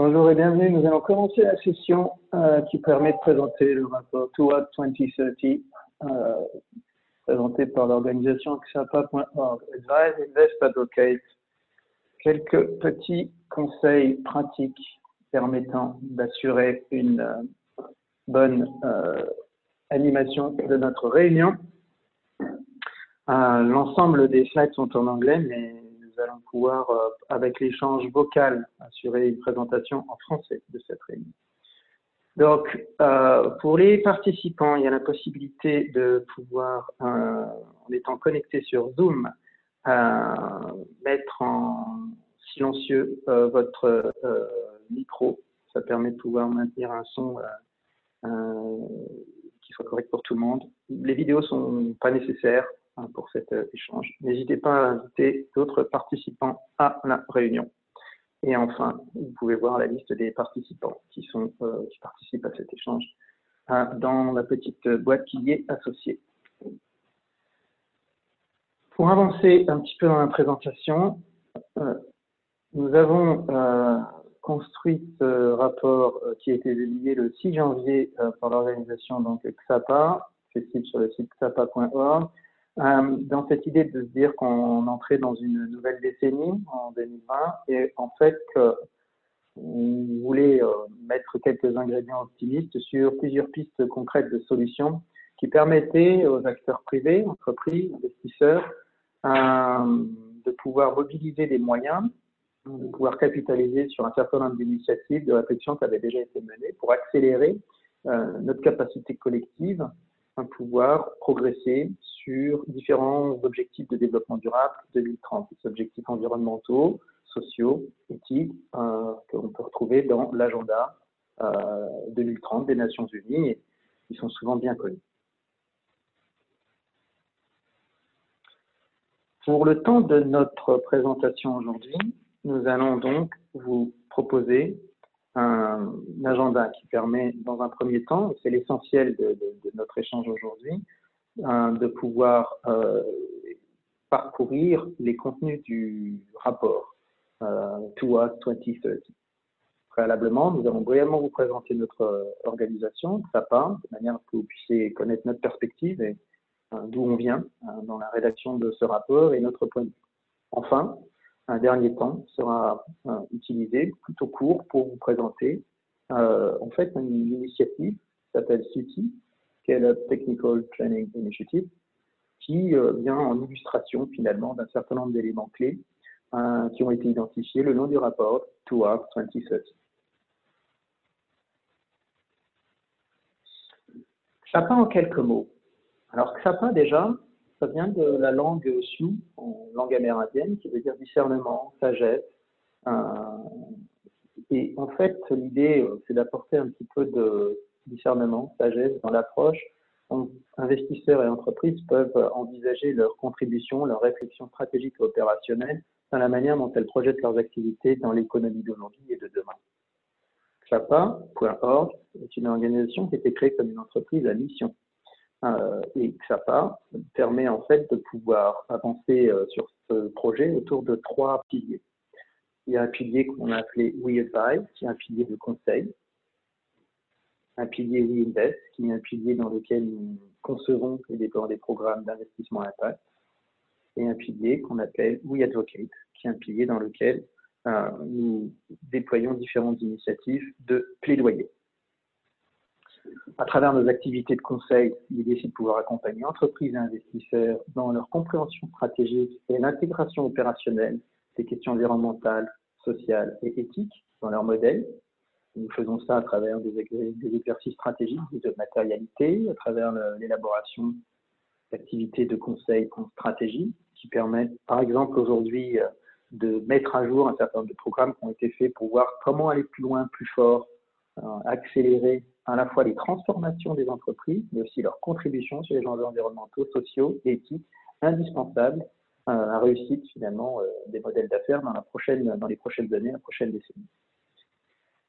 Bonjour et bienvenue. Nous allons commencer la session euh, qui permet de présenter le rapport Toward 2030, euh, présenté par l'organisation xapa.org. Advise, Invest, Advocate. Quelques petits conseils pratiques permettant d'assurer une euh, bonne euh, animation de notre réunion. L'ensemble des slides sont en anglais, mais nous allons pouvoir, euh, avec l'échange vocal, assurer une présentation en français de cette réunion. Donc, euh, pour les participants, il y a la possibilité de pouvoir, euh, en étant connecté sur Zoom, mettre en silencieux votre micro. Ça permet de pouvoir maintenir un son qui soit correct pour tout le monde. Les vidéos sont pas nécessaires pour cet échange. N'hésitez pas à inviter d'autres participants à la réunion. Et enfin, vous pouvez voir la liste des participants qui, euh, participent à cet échange euh, dans la petite boîte qui y est associée. Pour avancer un petit peu dans la présentation, euh, nous avons euh, construit ce rapport euh, qui a été publié le 6 janvier euh, par l'organisation donc XAPA, accessible sur le site xapa.org, euh, dans cette idée de se dire qu'on entrait dans une nouvelle décennie en 2020 et en fait on voulait euh, mettre quelques ingrédients optimistes sur plusieurs pistes concrètes de solutions qui permettaient aux acteurs privés, entreprises, investisseurs, euh, de pouvoir mobiliser des moyens, de pouvoir capitaliser sur un certain nombre d'initiatives, de réflexions qui avaient déjà été menées pour accélérer notre capacité collective pouvoir progresser sur différents objectifs de développement durable 2030, des objectifs environnementaux, sociaux, éthiques, euh, qu'on peut retrouver dans l'agenda euh, 2030 des Nations Unies et qui sont souvent bien connus. Pour le temps de notre présentation aujourd'hui, nous allons donc vous proposer un, agenda qui permet, dans un premier temps, c'est l'essentiel de, notre échange aujourd'hui, de pouvoir euh, parcourir les contenus du rapport euh, Towards 2030. Préalablement, nous allons brièvement vous présenter notre organisation, SAPA, de manière que vous puissiez connaître notre perspective et euh, d'où on vient euh, dans la rédaction de ce rapport et notre point de vue. Enfin, un dernier temps sera euh, utilisé plutôt court pour vous présenter euh, en fait une initiative qui s'appelle CITI, Scale Up Technical Training Initiative, qui euh, vient en illustration finalement d'un certain nombre d'éléments clés qui ont été identifiés le long du rapport Towards 2030. Chapin en quelques mots. Alors Xapa déjà, ça vient de la langue Sioux, langue amérindienne, qui veut dire discernement, sagesse. Euh, et en fait, l'idée, euh, c'est d'apporter un petit peu de discernement, sagesse dans l'approche. Investisseurs et entreprises peuvent envisager leur contribution, leur réflexion stratégique et opérationnelle dans la manière dont elles projettent leurs activités dans l'économie d'aujourd'hui et de demain. Xapa.org est une organisation qui a été créée comme une entreprise à mission euh, et XAPA permet en fait de pouvoir avancer euh, sur ce projet autour de trois piliers. Il y a un pilier qu'on a appelé We Advise, qui est un pilier de conseil, un pilier We Invest, qui est un pilier dans lequel nous concevons et déployons des programmes d'investissement à impact, et un pilier qu'on appelle We Advocate, qui est un pilier dans lequel euh, nous déployons différentes initiatives de plaidoyer à travers nos activités de conseil, l'idée c'est de pouvoir accompagner entreprises et investisseurs dans leur compréhension stratégique et l'intégration opérationnelle des questions environnementales, sociales et éthiques dans leur modèle. Nous faisons ça à travers des, exercices stratégiques de matérialité, à travers l'élaboration d'activités de conseil en stratégie qui permettent, par exemple, aujourd'hui, de mettre à jour un certain nombre de programmes qui ont été faits pour voir comment aller plus loin, plus fort, euh, accélérer à la fois les transformations des entreprises, mais aussi leur contribution sur les enjeux environnementaux, sociaux éthiques, indispensables à la réussite finalement euh, des modèles d'affaires dans les prochaines années, la prochaine décennie.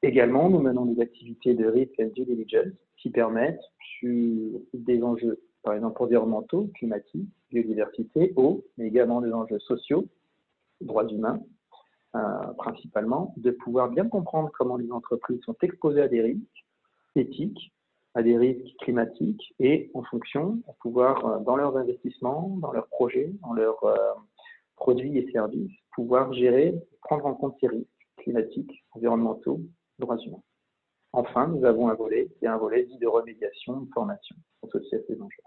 Également, nous menons des activités de risk and due diligence qui permettent, sur des enjeux, par exemple environnementaux, climatiques, biodiversité, eau, mais également des enjeux sociaux, droits humains, principalement, de pouvoir bien comprendre comment les entreprises sont exposées à des risques éthiques, à des risques climatiques et en fonction, pouvoir, dans leurs investissements, dans leurs projets, dans leurs produits et services, pouvoir gérer, prendre en compte ces risques climatiques, environnementaux, droits humains. Enfin, nous avons un volet qui est un volet dit de remédiation, de formation associé à ces enjeux.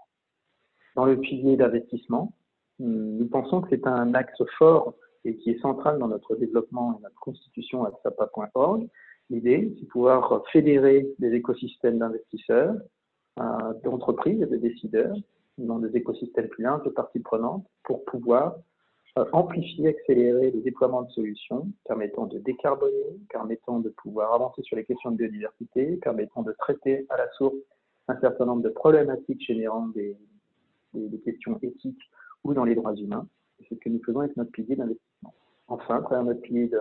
Dans le pilier d'investissement, nous pensons que c'est un axe fort et qui est central dans notre développement et notre constitution à sapa.org. L'idée, c'est de pouvoir fédérer des écosystèmes d'investisseurs, euh, d'entreprises et de décideurs dans des écosystèmes plus larges de parties prenantes pour pouvoir euh, amplifier, accélérer le déploiement de solutions permettant de décarboner, permettant de pouvoir avancer sur les questions de biodiversité, permettant de traiter à la source un certain nombre de problématiques générant des, des, questions éthiques ou dans les droits humains. C'est ce que nous faisons avec notre pilier d'investissement. Enfin, travers notre pilier de,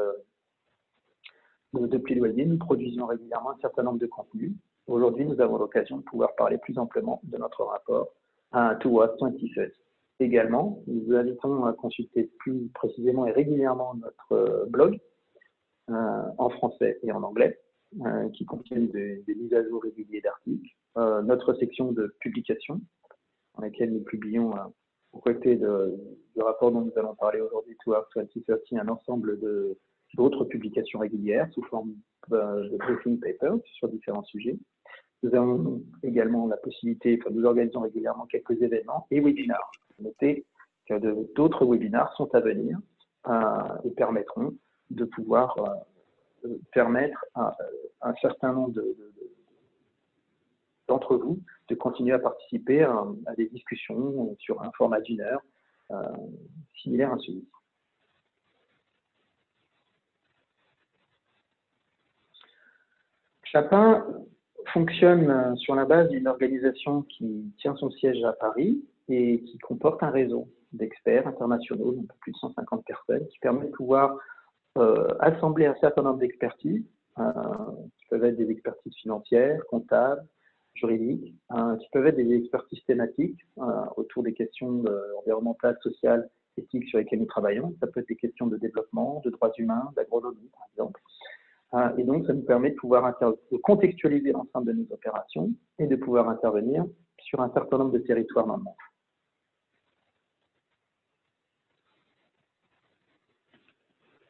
de, de nous produisons régulièrement un certain nombre de contenus. Aujourd'hui, nous avons l'occasion de pouvoir parler plus amplement de notre rapport à 2030. Également, nous vous invitons à consulter plus précisément et régulièrement notre euh, blog euh, en français et en anglais, euh, qui contiennent des, mises à jour réguliers d'articles, notre section de publication, dans laquelle nous publions, aux côtés de, du rapport dont nous allons parler aujourd'hui, Towards 2030, un ensemble d'autres publications régulières sous forme de briefing papers sur différents sujets. Nous avons également la possibilité, enfin, nous organisons régulièrement quelques événements et webinars. Notez que d'autres webinars sont à venir euh, et permettront de pouvoir euh, permettre à, un certain nombre d'entre vous de continuer à participer à, des discussions sur un format d'une heure euh, similaire à celui-ci. Chapin fonctionne euh, sur la base d'une organisation qui tient son siège à Paris et qui comporte un réseau d'experts internationaux, donc plus de 150 personnes, qui permet de pouvoir euh, assembler un certain nombre d'expertises, qui peuvent être des expertises financières, comptables, juridiques, qui peuvent être des expertises thématiques autour des questions environnementales, sociales, éthiques sur lesquelles nous travaillons. Ça peut être des questions de développement, de droits humains, d'agronomie, par exemple. Euh, et donc, ça nous permet de pouvoir contextualiser l'ensemble de nos opérations et de pouvoir intervenir sur un certain nombre de territoires dans le monde.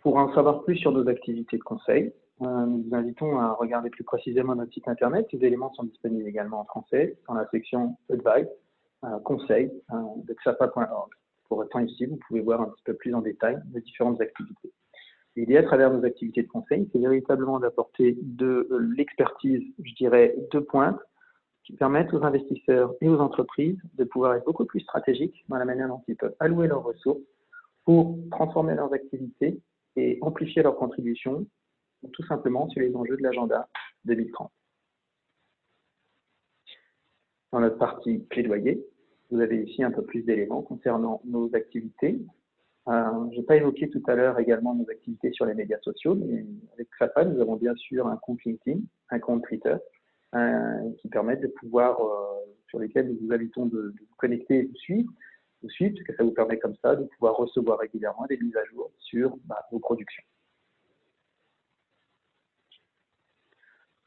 Pour en savoir plus sur nos activités de conseil, nous vous invitons à regarder plus précisément notre site internet. Ces éléments sont disponibles également en français dans la section Advice, euh, conseil de xapa.org. Pour être ici, vous pouvez voir un petit peu plus en détail nos différentes activités. L'idée à travers nos activités de conseil, c'est véritablement d'apporter de l'expertise, je dirais, de pointe, qui permettent aux investisseurs et aux entreprises de pouvoir être beaucoup plus stratégiques dans la manière dont ils peuvent allouer leurs ressources pour transformer leurs activités et amplifier leurs contributions, tout simplement sur les enjeux de l'agenda 2030. Dans notre partie plaidoyer, vous avez ici un peu plus d'éléments concernant nos activités, euh, je n'ai pas évoqué tout à l'heure également nos activités sur les médias sociaux, mais avec FAPA, nous avons bien sûr un compte LinkedIn, un compte Twitter, euh, qui permettent de pouvoir, euh, sur lesquels nous vous invitons de, vous connecter et de suivre, de suivre, parce que ça vous permet comme ça de pouvoir recevoir régulièrement des mises à jour sur bah, vos productions.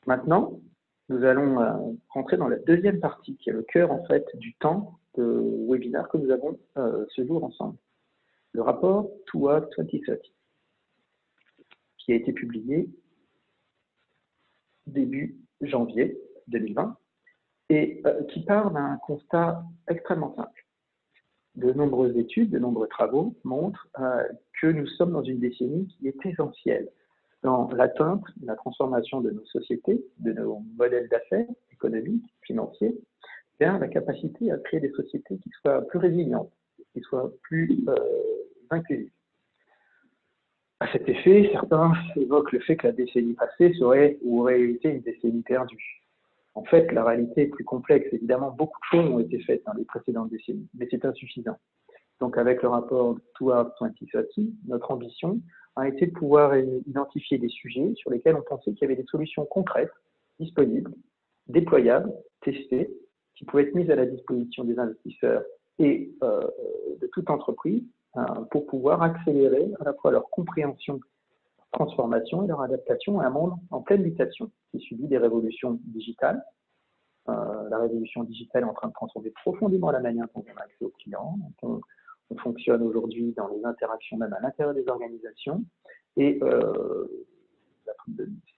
Maintenant, nous allons rentrer dans la deuxième partie, qui est le cœur en fait du temps de webinaire que nous avons ce jour ensemble le rapport Toward 2030, qui a été publié début janvier 2020 et euh, qui part d'un constat extrêmement simple. De nombreuses études, de nombreux travaux montrent euh, que nous sommes dans une décennie qui est essentielle dans l'atteinte, la transformation de nos sociétés, de nos modèles d'affaires économiques, financiers, vers la capacité à créer des sociétés qui soient plus résilientes, qui soient plus euh, inclusive. À cet effet, certains évoquent le fait que la décennie passée serait ou aurait été une décennie perdue. En fait, la réalité est plus complexe. Évidemment, beaucoup de choses ont été faites dans les précédentes décennies, mais c'est insuffisant. Donc, avec le rapport Toward 2030, notre ambition a été de pouvoir identifier des sujets sur lesquels on pensait qu'il y avait des solutions concrètes, disponibles, déployables, testées, qui pouvaient être mises à la disposition des investisseurs et euh, de toute entreprise euh, pour pouvoir accélérer à la fois leur compréhension transformation et leur adaptation à un monde en pleine mutation qui subit des révolutions digitales. Euh, la révolution digitale est en train de transformer profondément la manière dont on a accès aux clients. Fonctionne aujourd'hui dans les interactions même à l'intérieur des organisations. Et euh,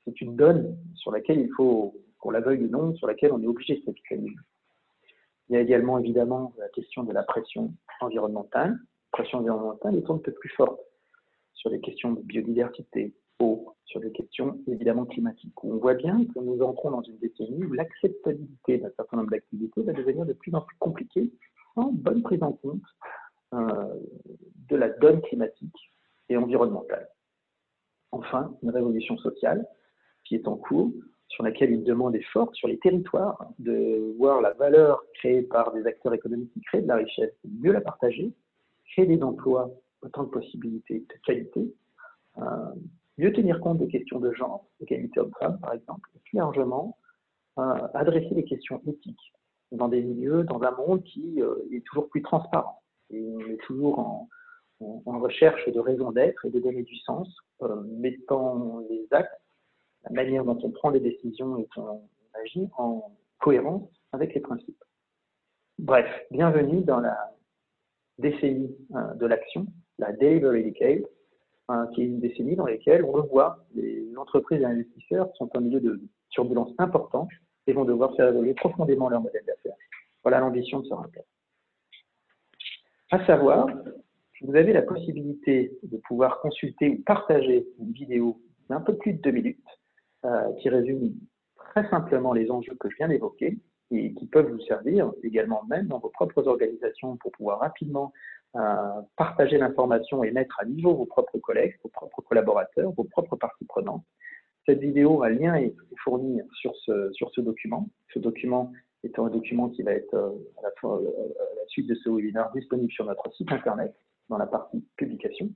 c'est une donne sur laquelle il faut, qu'on la veuille ou non, sur laquelle on est obligé de s'appliquer. Il y a également évidemment la question de la pression environnementale. La pression environnementale est un peu plus forte sur les questions de biodiversité, eau, sur les questions évidemment climatiques. On voit bien que nous entrons dans une décennie où l'acceptabilité d'un certain nombre d'activités va devenir de plus en plus compliquée sans bonne prise en compte de la donne climatique et environnementale. Enfin, une révolution sociale qui est en cours, sur laquelle une demande est forte sur les territoires, de voir la valeur créée par des acteurs économiques qui créent de la richesse, mieux la partager, créer des emplois, autant de possibilités de qualité, euh, mieux tenir compte des questions de genre, d'égalité homme-femme par exemple, et plus largement, euh, adresser les questions éthiques dans des milieux, dans un monde qui euh, est toujours plus transparent. Et on est toujours en, recherche de raison d'être et de donner du sens, mettant les actes la manière dont on prend les décisions et qu'on agit en cohérence avec les principes. Bref, bienvenue dans la décennie euh, de l'action, la Delivery Decade, hein, qui est une décennie dans laquelle on voit, les entreprises et les investisseurs sont en milieu de turbulences importantes et vont devoir faire évoluer profondément leur modèle d'affaires. Voilà l'ambition de ce rapport. À savoir, vous avez la possibilité de pouvoir consulter ou partager une vidéo d'un peu plus de deux minutes euh, qui résume très simplement les enjeux que je viens d'évoquer et qui peuvent vous servir également même dans vos propres organisations pour pouvoir rapidement euh, partager l'information et mettre à niveau vos propres collègues, vos propres collaborateurs, vos propres parties prenantes. Cette vidéo, un lien est fourni sur sur ce document. Ce document est un document qui va être euh, à, la, à la suite de ce webinaire disponible sur notre site internet dans la partie publication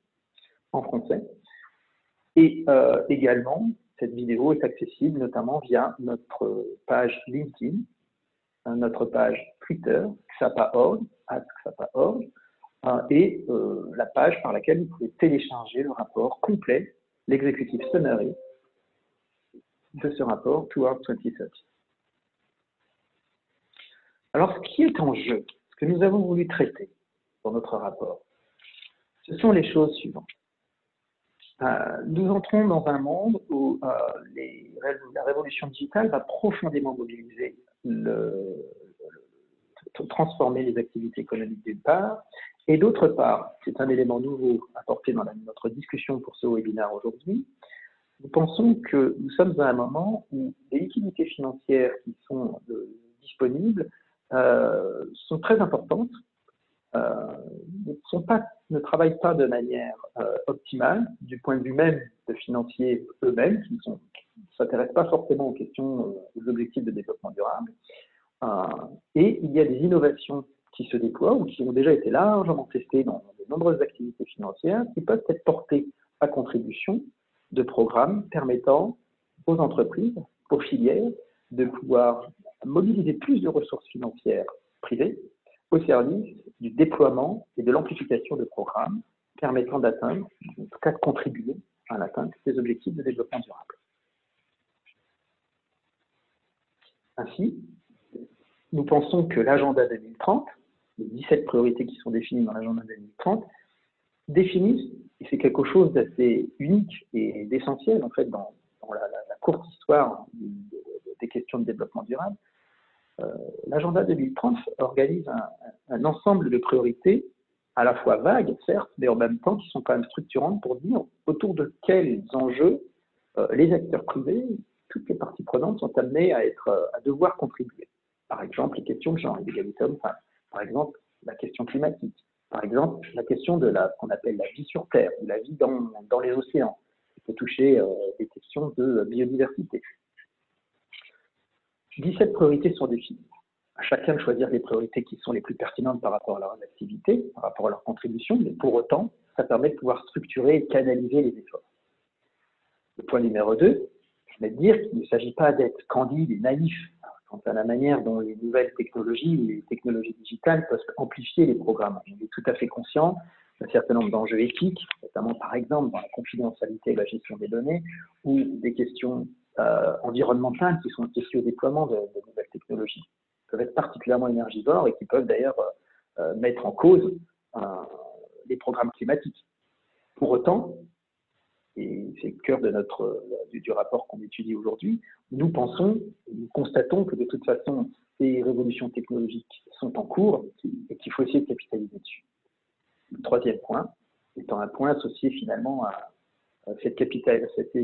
en français. Et euh, également, cette vidéo est accessible notamment via notre page LinkedIn, euh, notre page Twitter, xapa.org, xapa.org, euh, et euh, la page par laquelle vous pouvez télécharger le rapport complet, l'exécutif summary de ce rapport Toward 2030. Alors, ce qui est en jeu, ce que nous avons voulu traiter dans notre rapport, ce sont les choses suivantes. Euh, nous entrons dans un monde où euh, la révolution digitale va profondément mobiliser transformer les activités économiques d'une part, et d'autre part, c'est un élément nouveau apporté dans notre discussion pour ce webinaire aujourd'hui, nous pensons que nous sommes à un moment où les liquidités financières qui sont très importantes euh, ne, pas, travaillent pas de manière euh, optimale du point de vue même de financiers eux-mêmes, qui ne s'intéressent pas forcément aux questions, euh, aux objectifs de développement durable. et il y a des innovations qui se déploient ou qui ont déjà été largement testées dans de nombreuses activités financières qui peuvent être portées à contribution de programmes permettant aux entreprises, aux filières, de pouvoir mobiliser plus de ressources financières privées au service du déploiement et de l'amplification de programmes permettant d'atteindre, en tout cas de contribuer à l'atteinte des objectifs de développement durable. Ainsi, nous pensons que l'agenda 2030, les 17 priorités qui sont définies dans l'agenda 2030, définissent, et c'est quelque chose d'assez unique et d'essentiel en fait dans, la, courte histoire des questions de développement durable, l'agenda 2030 organise un, ensemble de priorités à la fois vagues, certes, mais en même temps qui sont quand même structurantes pour dire autour de quels enjeux euh, les acteurs privés, toutes les parties prenantes sont amenées à, être, à devoir contribuer. Par exemple, les questions de genre et d'égalité homme-femme. Par exemple, la question climatique. Par exemple, la question de la, ce qu'on appelle la vie sur Terre, ou la vie dans, les océans, qui peut toucher euh, des questions de biodiversité. 17 priorités sont définies. À chacun de choisir les priorités qui sont les plus pertinentes par rapport à leur activité, par rapport à leur contribution, mais pour autant, ça permet de pouvoir structurer et canaliser les efforts. Le point numéro 2, je vais dire qu'il ne s'agit pas d'être candide et naïf quant à la manière dont les nouvelles technologies les technologies digitales peuvent amplifier les programmes. On est tout à fait conscient d'un certain nombre d'enjeux éthiques, notamment par exemple dans la confidentialité et la gestion des données, ou des questions euh, environnementales qui sont associées au déploiement de, nouvelles technologies, peuvent être particulièrement énergivores et qui peuvent d'ailleurs euh, mettre en cause les programmes climatiques. Pour autant, et c'est le cœur de notre, du, rapport qu'on étudie aujourd'hui, nous pensons, nous constatons que de toute façon, ces révolutions technologiques sont en cours et qu'il faut essayer de capitaliser dessus. Le troisième point étant un point associé finalement à, cette, capital, cette,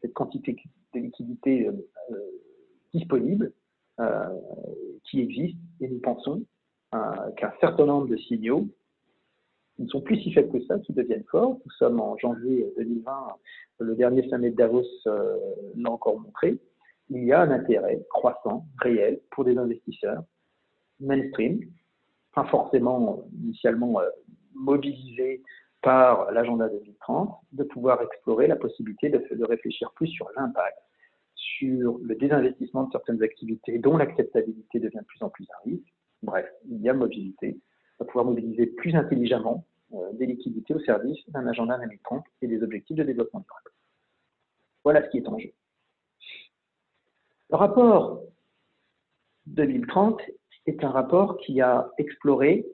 cette, quantité de liquidité euh, disponible euh, qui existe et nous pensons euh, qu'un certain nombre de signaux ne sont plus si faibles que ça, qui deviennent forts. Nous sommes en janvier 2020, le dernier sommet de Davos euh, l'a encore montré. Il y a un intérêt croissant, réel, pour des investisseurs mainstream, pas forcément initialement euh, mobilisés par l'agenda 2030, de pouvoir explorer la possibilité de, réfléchir plus sur l'impact, sur le désinvestissement de certaines activités dont l'acceptabilité devient de plus en plus un risque. Bref, il y a mobilité va pouvoir mobiliser plus intelligemment euh, des liquidités au service d'un agenda 2030 et des objectifs de développement durable. Voilà ce qui est en jeu. Le rapport 2030 est un rapport qui a exploré,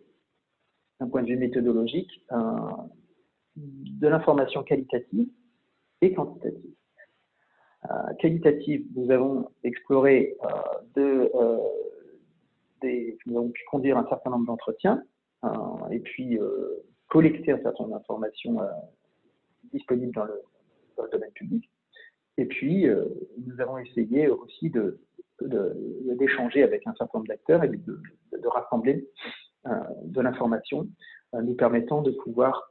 point de vue méthodologique, de l'information qualitative et quantitative. Euh, qualitative, nous avons exploré euh, des, nous avons pu conduire un certain nombre d'entretiens et puis euh, collecter un certain nombre d'informations euh, disponibles dans le, domaine public. Et puis, euh, nous avons essayé aussi d'échanger avec un certain nombre d'acteurs et de, rassembler de l'information nous permettant de pouvoir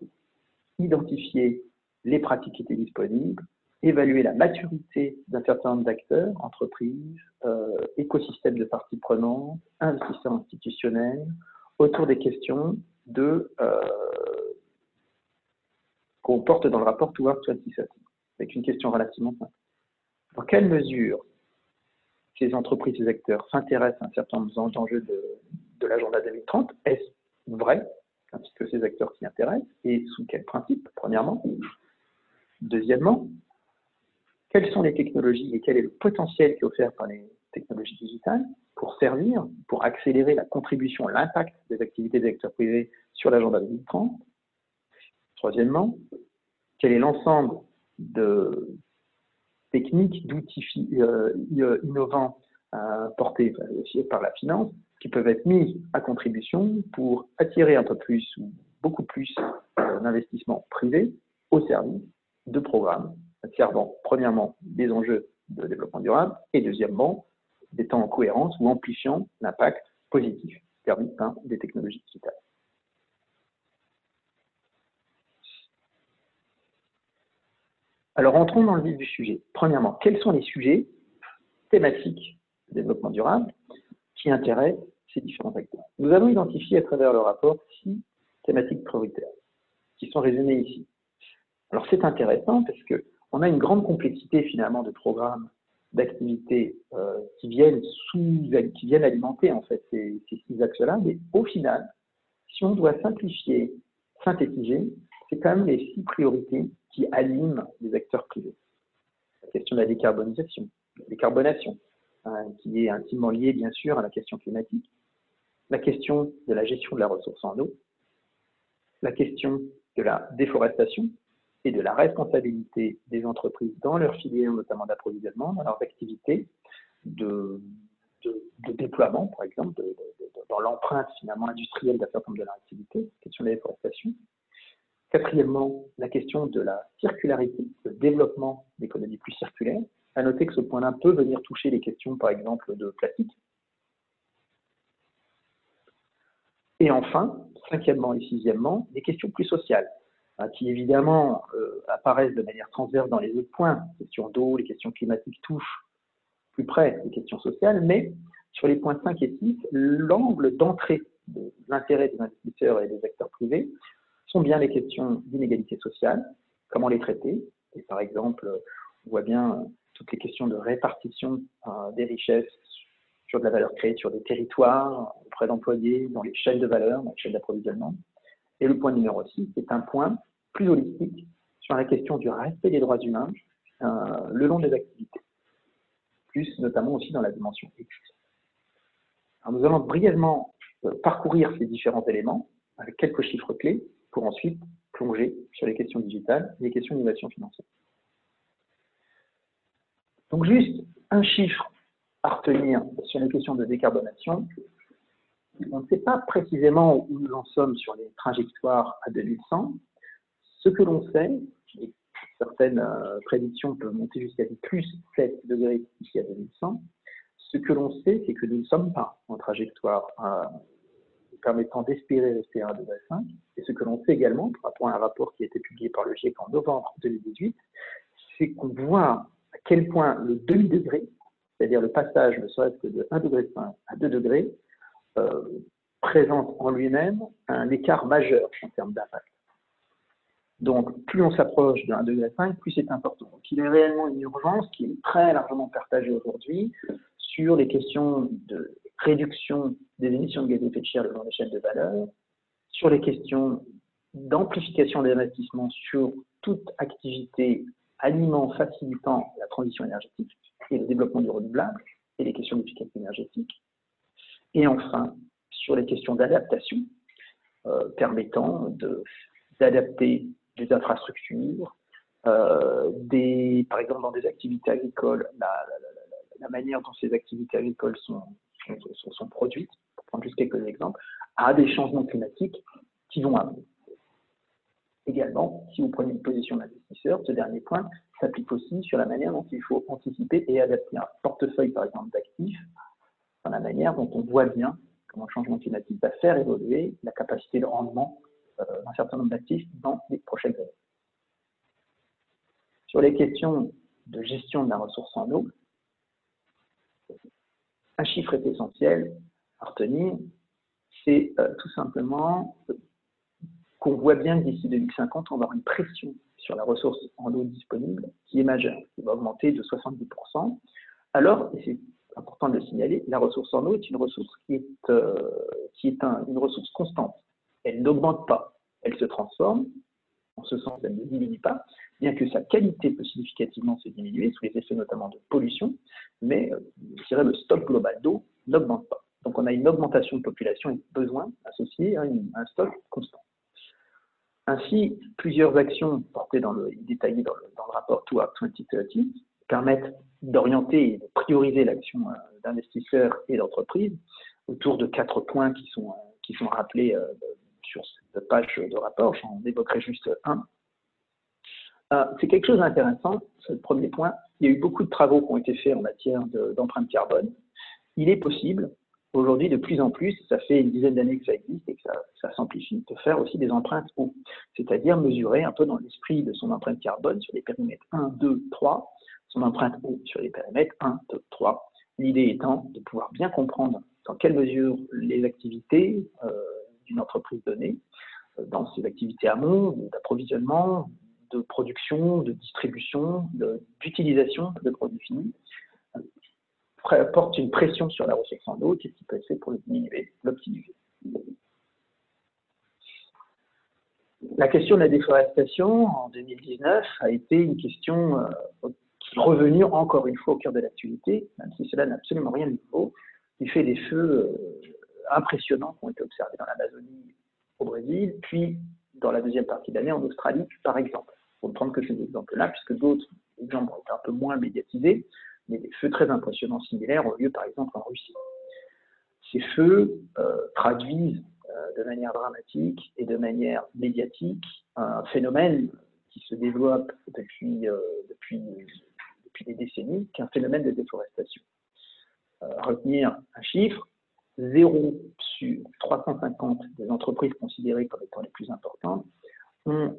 identifier les pratiques qui étaient disponibles, évaluer la maturité d'un certain nombre d'acteurs, entreprises, écosystèmes de parties prenantes, investisseurs institutionnels, autour des questions euh, qu'on porte dans le rapport Toward 2030, avec une question relativement simple. Dans quelle mesure ces entreprises, ces acteurs s'intéressent à un certain nombre d'enjeux de, de l'agenda 2030 Est-ce vrai que ces acteurs s'y intéressent Et sous quel principe, premièrement? Deuxièmement, quelles sont les technologies et quel est le potentiel qui est offert par les technologies digitales pour servir, pour accélérer la contribution, l'impact des activités des acteurs privés sur l'agenda 2030. Troisièmement, quel est l'ensemble de techniques, d'outils euh, innovants euh, portés par la finance qui peuvent être mis à contribution pour attirer un peu plus ou beaucoup plus euh, d'investissements privés au service de programmes servant premièrement des enjeux de développement durable et deuxièmement étant en cohérence ou amplifiant l'impact positif permis par des technologies digitales. Alors entrons dans le vif du sujet. Premièrement, quels sont les sujets thématiques de développement durable qui intéressent ces différents acteurs Nous avons identifié à travers le rapport six thématiques prioritaires qui sont résumées ici. Alors c'est intéressant parce qu'on a une grande complexité finalement de programmes d'activités euh, qui viennent sous, qui viennent alimenter en fait ces, ces six axes-là, mais au final, si on doit simplifier, synthétiser, c'est quand même les six priorités qui animent les acteurs privés. La question de la décarbonisation, la décarbonation, qui est intimement liée bien sûr à la question climatique, la question de la gestion de la ressource en eau, la question de la déforestation, et de la responsabilité des entreprises dans leur filière, notamment d'approvisionnement, dans leurs activités de, déploiement, par exemple, dans l'empreinte finalement industrielle d'un certain nombre de leur activité, question de la déforestation. Quatrièmement, la question de la circularité, le développement d'économies plus circulaires. À noter que ce point-là peut venir toucher les questions, par exemple, de plastique. Et enfin, cinquièmement et sixièmement, des questions plus sociales, Hein, qui évidemment euh, apparaissent de manière transverse dans les autres points. Les questions d'eau, les questions climatiques touchent plus près les questions sociales, mais sur les points 5 et 6, l'angle d'entrée de l'intérêt des investisseurs et des acteurs privés sont bien les questions d'inégalité sociale, comment les traiter. Et par exemple, on voit bien toutes les questions de répartition euh, des richesses sur de la valeur créée sur des territoires, auprès d'employés, dans les chaînes de valeur, dans les chaînes d'approvisionnement. Et le point numéro 6 est un point plus holistique sur la question du respect des droits humains le long des activités, plus notamment aussi dans la dimension éthique. nous allons brièvement parcourir ces différents éléments avec quelques chiffres clés pour ensuite plonger sur les questions digitales et les questions d'innovation financière. Donc juste un chiffre à retenir sur les questions de décarbonation. On ne sait pas précisément où nous en sommes sur les trajectoires à 2100. Ce que l'on sait, et certaines euh, prédictions peuvent monter jusqu'à plus 7 degrés d'ici à 2100, ce que l'on sait, c'est que nous ne sommes pas en trajectoire euh, permettant d'espérer rester à 1,5 Et ce que l'on sait également, par rapport à un rapport qui a été publié par le GIEC en novembre 2018, c'est qu'on voit quel point le demi-degré, c'est-à-dire le passage ne serait-ce que de 1,5 degré à 2 degrés, euh, présente en lui-même un écart majeur en termes d'impact. Donc, plus on s'approche de 1,5 degré, plus c'est important. Donc, il a réellement une urgence qui est très largement partagée aujourd'hui sur les questions de réduction des émissions de gaz à effet de serre le long chaînes de valeur, sur les questions d'amplification des investissements sur toute activité animant, facilitant la transition énergétique et le développement du renouvelable et les questions d'efficacité énergétique. Et enfin, sur les questions d'adaptation, euh, permettant d'adapter des infrastructures, euh, par exemple dans des activités agricoles, la, la manière dont ces activités agricoles sont, sont, produites, pour prendre juste quelques exemples, à des changements climatiques qui vont amener. Également, si vous prenez une position d'investisseur, ce dernier point s'applique aussi sur la manière dont il faut anticiper et adapter un portefeuille, par exemple, d'actifs, dans la manière dont on voit bien comment le changement climatique va faire évoluer la capacité de rendement euh, d'un certain nombre d'actifs dans les prochaines années. Sur les questions de gestion de la ressource en eau, un chiffre est essentiel à retenir, c'est euh, tout simplement qu'on voit bien que d'ici 2050, on va avoir une pression sur la ressource en eau disponible qui est majeure, qui va augmenter de 70%. Alors, et c'est important de le signaler, la ressource en eau est une ressource qui est, euh, une ressource constante. Elle n'augmente pas, elle se transforme, en ce sens, elle ne diminue pas, bien que sa qualité peut significativement se diminuer, sous les effets notamment de pollution, mais euh, le stock global d'eau n'augmente pas. Donc on a une augmentation de population et de besoins associés à, un stock constant. Ainsi, plusieurs actions portées dans le, détaillées dans le, dans le rapport Toward 2030 permettent d'orienter et de prioriser l'action euh, d'investisseurs et d'entreprises autour de quatre points qui sont, euh, qui sont rappelés sur cette page de rapport. J'en évoquerai juste un. Euh, c'est quelque chose d'intéressant, le premier point. Il y a eu beaucoup de travaux qui ont été faits en matière d'empreinte carbone. Il est possible, aujourd'hui, de plus en plus, ça fait une dizaine d'années que ça existe et que ça, s'amplifie, de faire aussi des empreintes eau, c'est-à-dire mesurer un peu dans l'esprit de son empreinte carbone sur les périmètres 1, 2, 3, son empreinte eau sur les périmètres 1, 2, 3. L'idée étant de pouvoir bien comprendre dans quelle mesure les activités euh, d'une entreprise donnée, euh, dans ses activités amont, d'approvisionnement, de production, de distribution, d'utilisation de, produits finis, porte une pression sur la ressource en eau, qu'est-ce qui peut être fait pour l'optimiser. La question de la déforestation en 2019 a été une question euh, qui est revenue encore une fois au cœur de l'actualité, même si cela n'a absolument rien de nouveau, qui fait des feux euh, impressionnants qui ont été observés dans l'Amazonie au Brésil, puis dans la deuxième partie de l'année en Australie, par exemple pour ne prendre que ces exemples-là, puisque d'autres exemples ont été un peu moins médiatisés, mais des feux très impressionnants similaires ont lieu par exemple en Russie. Ces feux euh, traduisent euh, de manière dramatique et de manière médiatique un phénomène qui se développe depuis, euh, depuis, depuis des décennies, qui est un phénomène de déforestation. retenir un chiffre, 0 sur 350 des entreprises considérées comme étant les plus importantes ont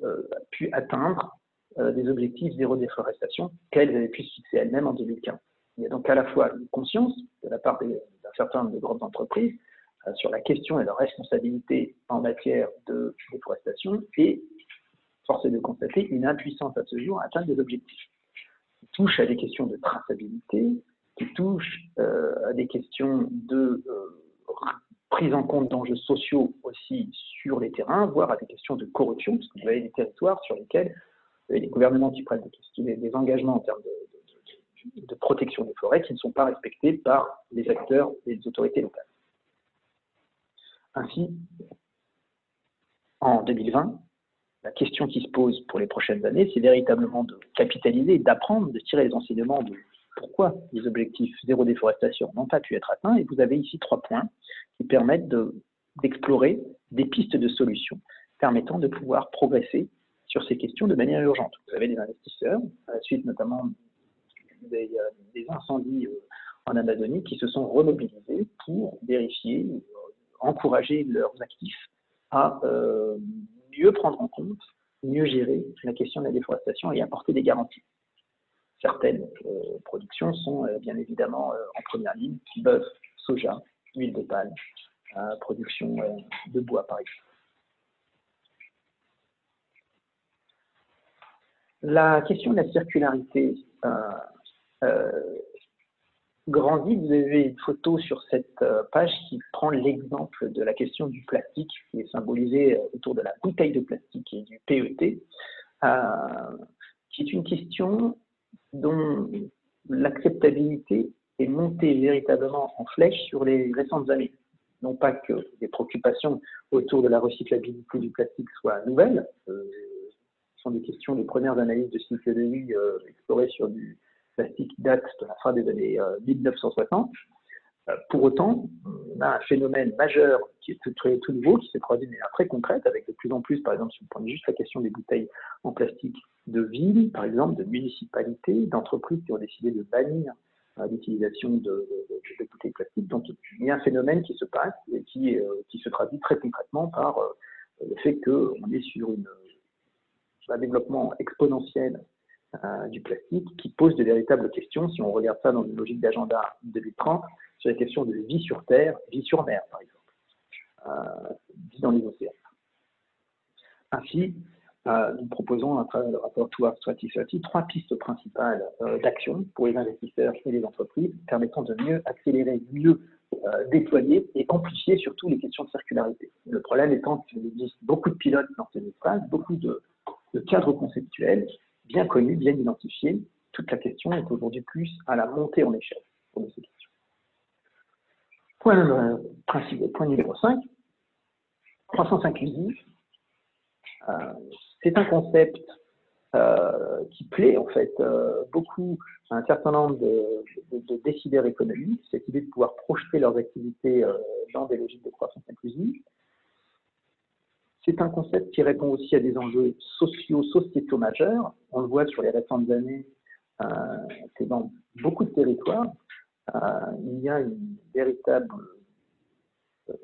pu atteindre des objectifs zéro déforestation qu'elles avaient pu se fixer elles-mêmes en 2015. Il y a donc à la fois une conscience de la part d'un certain nombre de grandes entreprises euh, sur la question et leur responsabilité en matière de déforestation et, force est de constater, une impuissance à ce jour à atteindre des objectifs qui touchent à des questions de traçabilité, qui touchent à des questions de prise en compte d'enjeux sociaux aussi sur les terrains, voire à des questions de corruption, parce vous avez des territoires sur lesquels les gouvernements qui prennent des, engagements en termes de, de, protection des forêts qui ne sont pas respectés par les acteurs et les autorités locales. Ainsi, en 2020, la question qui se pose pour les prochaines années, c'est véritablement de capitaliser, d'apprendre, de tirer les enseignements de pourquoi les objectifs zéro déforestation n'ont pas pu être atteints. Et vous avez ici trois points qui permettent d'explorer des pistes de solutions permettant de pouvoir progresser sur ces questions de manière urgente. Vous avez des investisseurs, à la suite notamment des, des incendies euh, en Amazonie, qui se sont remobilisés pour vérifier, euh, encourager leurs actifs à euh, mieux prendre en compte, mieux gérer la question de la déforestation et apporter des garanties. Certaines euh, productions sont euh, bien évidemment euh, en première ligne, bœuf, soja, huile de palme, production de bois par exemple. La question de la circularité grandit. Vous avez une photo sur cette page qui prend l'exemple de la question du plastique, qui est symbolisé autour de la bouteille de plastique et du PET, qui est une question dont l'acceptabilité est montée véritablement en flèche sur les récentes années. Non pas que les préoccupations autour de la recyclabilité du plastique soient nouvelles, euh, sont des questions, les premières analyses de cycle de euh, explorées sur du plastique qui date de la fin des années 1960. Euh, euh, pour autant, on a un phénomène majeur qui est tout, tout nouveau, qui s'est produit de manière très concrète, avec de plus en plus, par exemple, si vous prenez juste la question des bouteilles en plastique de villes, par exemple, de municipalités, d'entreprises qui ont décidé de bannir l'utilisation de, bouteilles plastiques. Donc, il y a un phénomène qui se passe et qui se traduit très concrètement par le fait qu'on est sur une, un développement exponentiel du plastique qui pose de véritables questions, si on regarde ça dans une logique d'agenda 2030, sur les questions de vie sur Terre, vie sur mer, par exemple, euh, vie dans les océans. Ainsi, euh, nous proposons, à travers le rapport Towards 2030, trois pistes principales euh, d'action pour les investisseurs et les entreprises, permettant de mieux accélérer, mieux déployer et amplifier surtout les questions de circularité. Le problème étant qu'il existe beaucoup de pilotes dans ces espaces, beaucoup de, de cadres conceptuels bien connus, bien identifiés. Toute la question est aujourd'hui plus à la montée en échelle pour ces questions. Point, euh, point numéro 5, croissance inclusive. Euh, c'est un concept euh, qui plaît en fait beaucoup à un certain nombre de, décideurs économiques, cette idée de pouvoir projeter leurs activités dans des logiques de croissance inclusive. C'est un concept qui répond aussi à des enjeux sociaux, sociétaux majeurs. On le voit sur les récentes années, c'est dans beaucoup de territoires, euh, il y a une véritable euh,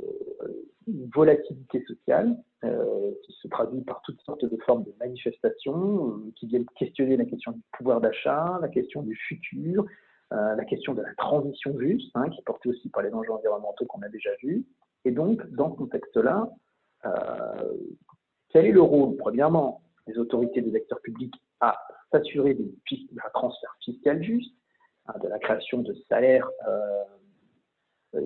volatilité sociale euh, qui se traduit par toutes sortes de formes de manifestations qui viennent questionner la question du pouvoir d'achat, la question du futur, la question de la transition juste, hein, qui est portée aussi par les enjeux environnementaux qu'on a déjà vus. Et donc, dans ce contexte-là, quel est le rôle, premièrement, des autorités des acteurs publics à s'assurer d'un transfert fiscal juste, Hein, de la création de salaires, euh,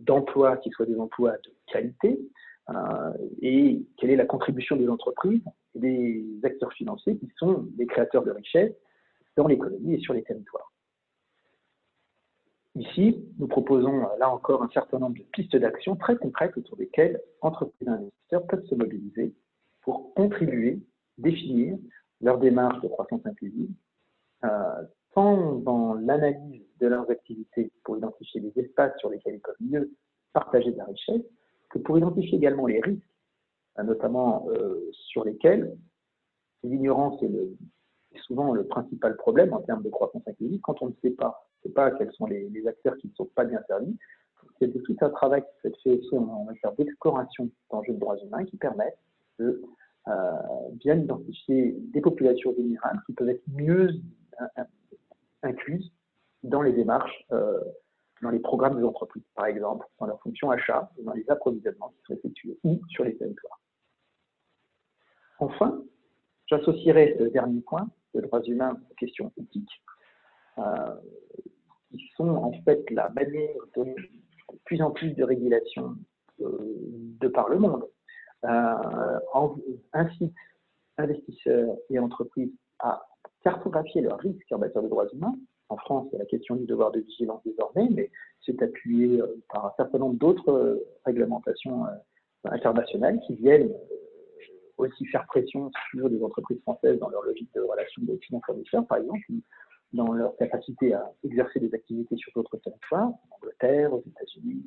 d'emplois qui soient des emplois de qualité, euh, et quelle est la contribution des entreprises et des acteurs financiers qui sont des créateurs de richesses dans l'économie et sur les territoires. Ici, nous proposons là encore un certain nombre de pistes d'action très concrètes autour desquelles entreprises et investisseurs peuvent se mobiliser pour contribuer, définir leur démarche de croissance inclusive, euh, tant dans l'analyse de leurs activités pour identifier les espaces sur lesquels ils peuvent mieux partager de la richesse, que pour identifier également les risques, notamment euh, sur lesquels l'ignorance est, souvent le principal problème en termes de croissance inclusive. Quand on ne sait pas, pas quels sont les, acteurs qui ne sont pas bien servis, c'est tout un travail qui s'est fait aussi en matière d'exploration d'enjeux de droits humains qui permettent de euh, bien identifier des populations vulnérables qui peuvent être mieux incluses dans les démarches, euh, dans les programmes des entreprises, par exemple, dans leur fonction achat et dans les approvisionnements qui sont effectués ou sur les territoires. Enfin, j'associerai ce dernier point, de droits humains, aux questions éthiques, euh, qui sont en fait la manière de plus en plus de régulations de par le monde incite investisseurs et entreprises à cartographier leurs risques en matière de droits humains. En France, a la question du devoir de vigilance désormais, mais c'est appuyé par un certain nombre d'autres réglementations internationales qui viennent aussi faire pression sur les entreprises françaises dans leur logique de relation de clients-fournisseurs, par exemple, dans leur capacité à exercer des activités sur d'autres territoires, en Angleterre, aux États-Unis,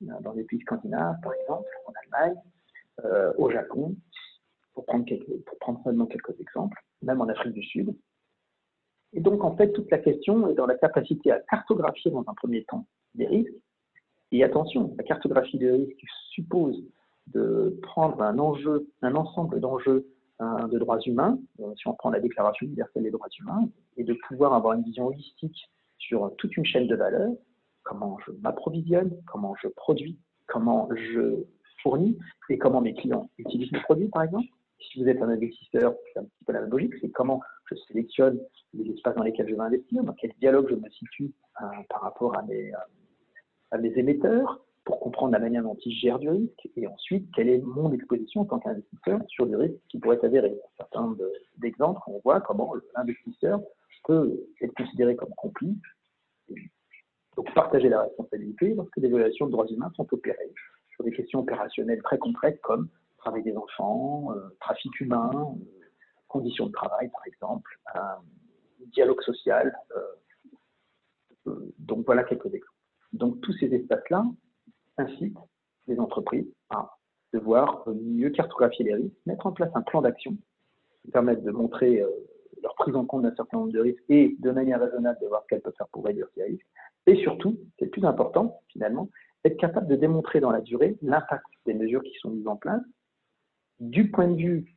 dans les pays scandinaves, par exemple, en Allemagne, euh, au Japon, pour prendre, seulement quelques exemples, même en Afrique du Sud. Et donc, en fait, toute la question est dans la capacité à cartographier dans un premier temps des risques. Et attention, la cartographie des risques suppose de prendre un enjeu, un ensemble d'enjeux hein, de droits humains, euh, si on prend la Déclaration universelle des droits humains, et de pouvoir avoir une vision holistique sur toute une chaîne de valeur, comment je m'approvisionne, comment je produis, comment je fournis et comment mes clients utilisent mes produits, par exemple. Si vous êtes un investisseur, c'est un petit peu la logique, c'est comment je sélectionne les espaces dans lesquels je vais investir, dans quel dialogue je me situe euh, par rapport à mes, euh, à mes émetteurs, pour comprendre la manière dont ils gèrent du risque, et ensuite, quelle est mon exposition en tant qu'investisseur sur du risque qui pourrait s'avérer. Un certain nombre d'exemples, on voit comment l'investisseur peut être considéré comme complice, donc partager la responsabilité lorsque des violations de droits humains sont opérées sur des questions opérationnelles très concrètes comme travail des enfants, euh, trafic humain, euh, conditions de travail par exemple, euh, dialogue social. donc voilà quelques exemples. Donc tous ces espaces-là, incite les entreprises à devoir mieux cartographier les risques, mettre en place un plan d'action qui permette de montrer euh, leur prise en compte d'un certain nombre de risques et de manière raisonnable de voir ce qu'elles peuvent faire pour réduire ces risques. Et surtout, c'est le plus important finalement, être capable de démontrer dans la durée l'impact des mesures qui sont mises en place du point de vue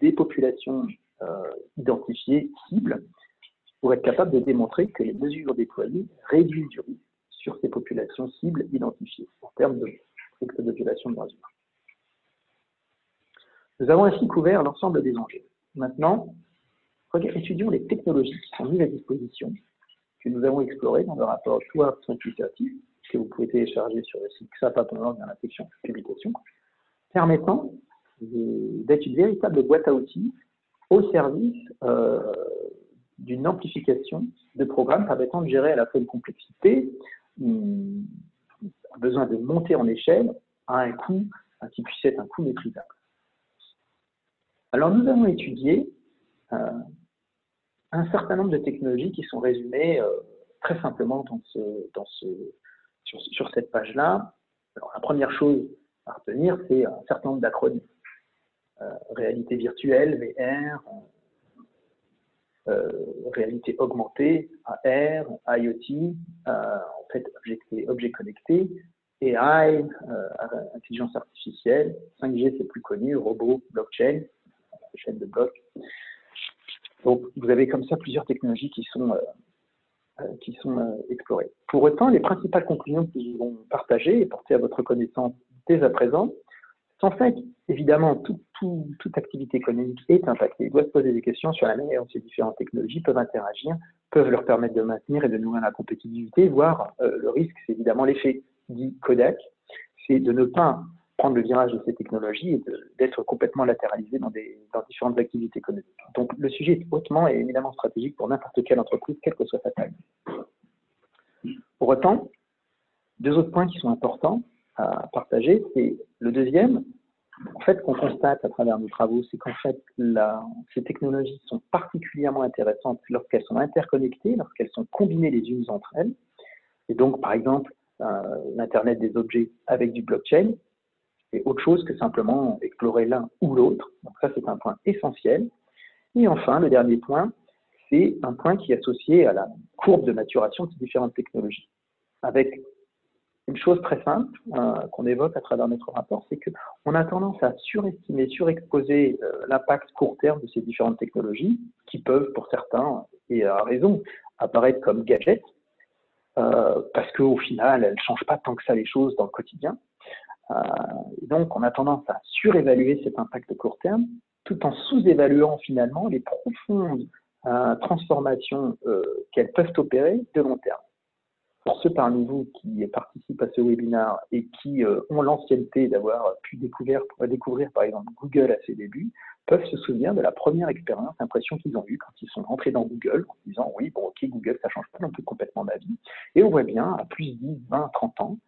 des populations euh, identifiées, cibles, pour être capable de démontrer que les mesures déployées réduisent du risque sur ces populations cibles identifiées en termes de risque de violation de droits humains. Nous avons ainsi couvert l'ensemble des enjeux. Maintenant, étudions les technologies qui sont mises à disposition, que nous avons explorées dans le rapport Towards 2030, que vous pouvez télécharger sur le site xapa.org dans la section publication, permettant d'être une véritable boîte à outils au service euh, d'une amplification de programmes permettant de gérer à la fois une complexité, a besoin de monter en échelle à un coût qui puisse être un coût maîtrisable. Alors nous avons étudié euh, un certain nombre de technologies qui sont résumées euh, très simplement sur, cette page-là. la première chose à retenir, c'est un certain nombre d'acronymes. Euh, réalité virtuelle, VR, euh, réalité augmentée, AR, IoT, en fait, objet, objet connecté, AI, intelligence artificielle, 5G c'est plus connu, robot, blockchain, chaîne de blocs. Donc vous avez comme ça plusieurs technologies qui sont, qui sont explorées. Pour autant, les principales conclusions que nous allons partager et porter à votre connaissance dès à présent, en fait, évidemment, toute activité économique est impactée. Il doit se poser des questions sur la manière dont ces différentes technologies peuvent interagir, peuvent leur permettre de maintenir et de nourrir la compétitivité, voire euh, le risque, c'est évidemment l'effet dit Kodak, c'est de ne pas prendre le virage de ces technologies et d'être complètement latéralisé dans, différentes activités économiques. Donc le sujet est hautement et éminemment stratégique pour n'importe quelle entreprise, quelle que soit sa taille. Pour autant, deux autres points qui sont importants à partager. C'est le deuxième, en fait, qu'on constate à travers nos travaux, c'est qu'en fait, ces technologies sont particulièrement intéressantes lorsqu'elles sont interconnectées, lorsqu'elles sont combinées les unes entre elles. Et donc, par exemple, euh, l'Internet des objets avec du blockchain, c'est autre chose que simplement explorer l'un ou l'autre. Donc ça, c'est un point essentiel. Et enfin, le dernier point, c'est un point qui est associé à la courbe de maturation de ces différentes technologies, avec une chose très simple euh, qu'on évoque à travers notre rapport, c'est qu'on a tendance à surestimer, surexposer euh, l'impact court terme de ces différentes technologies qui peuvent, pour certains, et à raison, apparaître comme gadgets, euh, parce qu'au final, elles ne changent pas tant que ça les choses dans le quotidien. Donc, on a tendance à surévaluer cet impact court terme, tout en sous-évaluant finalement les profondes transformations qu'elles peuvent opérer de long terme. pour ceux parmi vous qui participent à ce webinaire et qui euh, ont l'ancienneté d'avoir pu découvrir, découvrir, par exemple, Google à ses débuts, peuvent se souvenir de la première expérience, impression qu'ils ont eue quand ils sont rentrés dans Google, en disant oui, bon, ok, Google, ça change pas non plus complètement ma vie. Et on voit bien, à plus de 10, 20, 30 ans,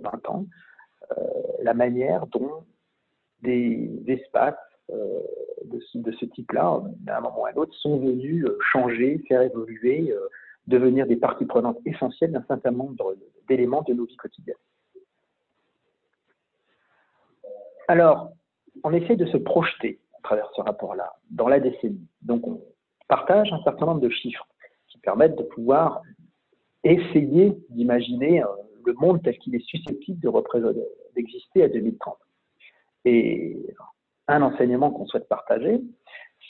20 ans, euh, la manière dont des espaces euh, de, de, ce type-là, à un moment ou à un autre, sont venus euh, changer, faire évoluer, devenir des parties prenantes essentielles d'un certain nombre d'éléments de nos vies quotidiennes. Alors, on essaie de se projeter à travers ce rapport-là dans la décennie. Donc, on partage un certain nombre de chiffres qui permettent de pouvoir essayer d'imaginer le monde tel qu'il est susceptible de d'exister à 2030. Et un enseignement qu'on souhaite partager,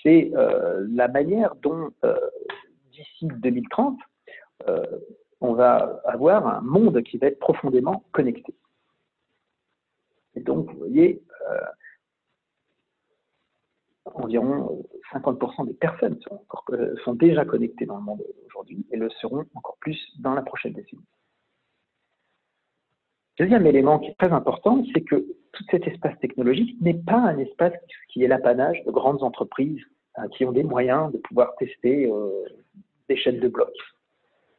c'est euh, la manière dont, euh, d'ici 2030, euh, on va avoir un monde qui va être profondément connecté. Et donc, vous voyez, environ 50% des personnes sont, sont déjà connectées dans le monde aujourd'hui et le seront encore plus dans la prochaine décennie. Deuxième élément qui est très important, c'est que tout cet espace technologique n'est pas un espace qui est l'apanage de grandes entreprises hein, qui ont des moyens de pouvoir tester euh, des chaînes de blocs.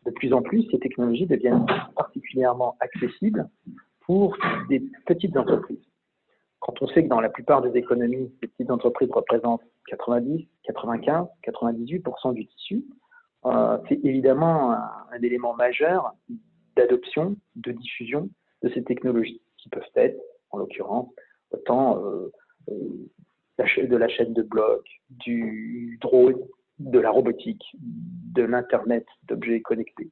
De plus en plus, ces technologies deviennent particulièrement accessibles pour des petites entreprises. Quand on sait que dans la plupart des économies, ces petites entreprises représentent 90, 95, 98% du tissu, euh, c'est évidemment un élément majeur d'adoption, de diffusion de ces technologies, qui peuvent être, en l'occurrence, autant euh, de la chaîne de blocs, du drone, de la robotique, de l'Internet d'objets connectés.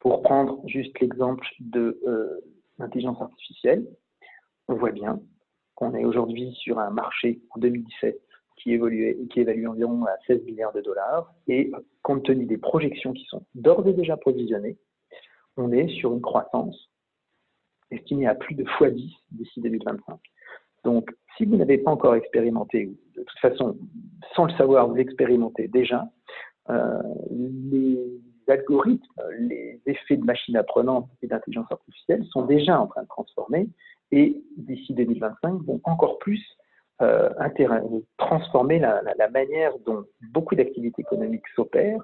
Pour prendre juste l'exemple de euh, l'intelligence artificielle, on voit bien qu'on est aujourd'hui sur un marché en 2017 qui, évoluait, qui évalue environ à 16 milliards de dollars. Et compte tenu des projections qui sont d'ores et déjà provisionnées, on est sur une croissance estimée à plus de x10 d'ici 2025. Donc, si vous n'avez pas encore expérimenté, de toute façon, sans le savoir, vous l'expérimentez déjà, euh, les algorithmes, les effets de machine apprenante et d'intelligence artificielle sont déjà en train de transformer et d'ici 2025 vont encore plus euh, transformer la, manière dont beaucoup d'activités économiques s'opèrent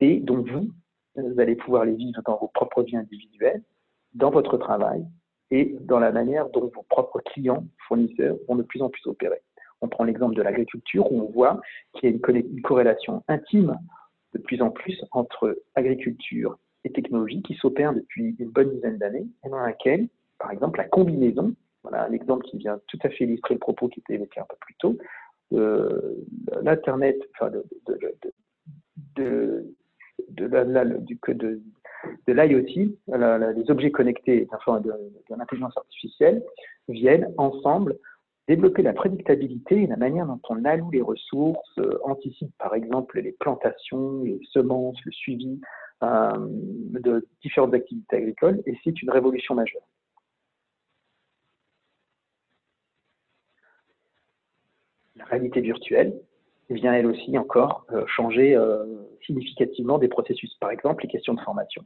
et dont vous, vous allez pouvoir les vivre dans vos propres vies individuelles, dans votre travail et dans la manière dont vos propres clients, fournisseurs vont de plus en plus opérer. On prend l'exemple de l'agriculture où on voit qu'il y a une, une corrélation intime de plus en plus entre agriculture et technologie qui s'opère depuis une bonne dizaine d'années et dans laquelle, par exemple, la combinaison voilà un exemple qui vient tout à fait illustrer le propos qui était évoqué un peu plus tôt. Euh, L'Internet, enfin de, de, de, de, de, de l'IoT, les objets connectés enfin, de, l'intelligence artificielle viennent ensemble développer la prédictabilité et la manière dont on alloue les ressources, euh, anticipe par exemple les plantations, les semences, le suivi euh, de différentes activités agricoles, et c'est une révolution majeure. La réalité virtuelle vient elle aussi encore euh, changer euh, significativement des processus, par exemple les questions de formation.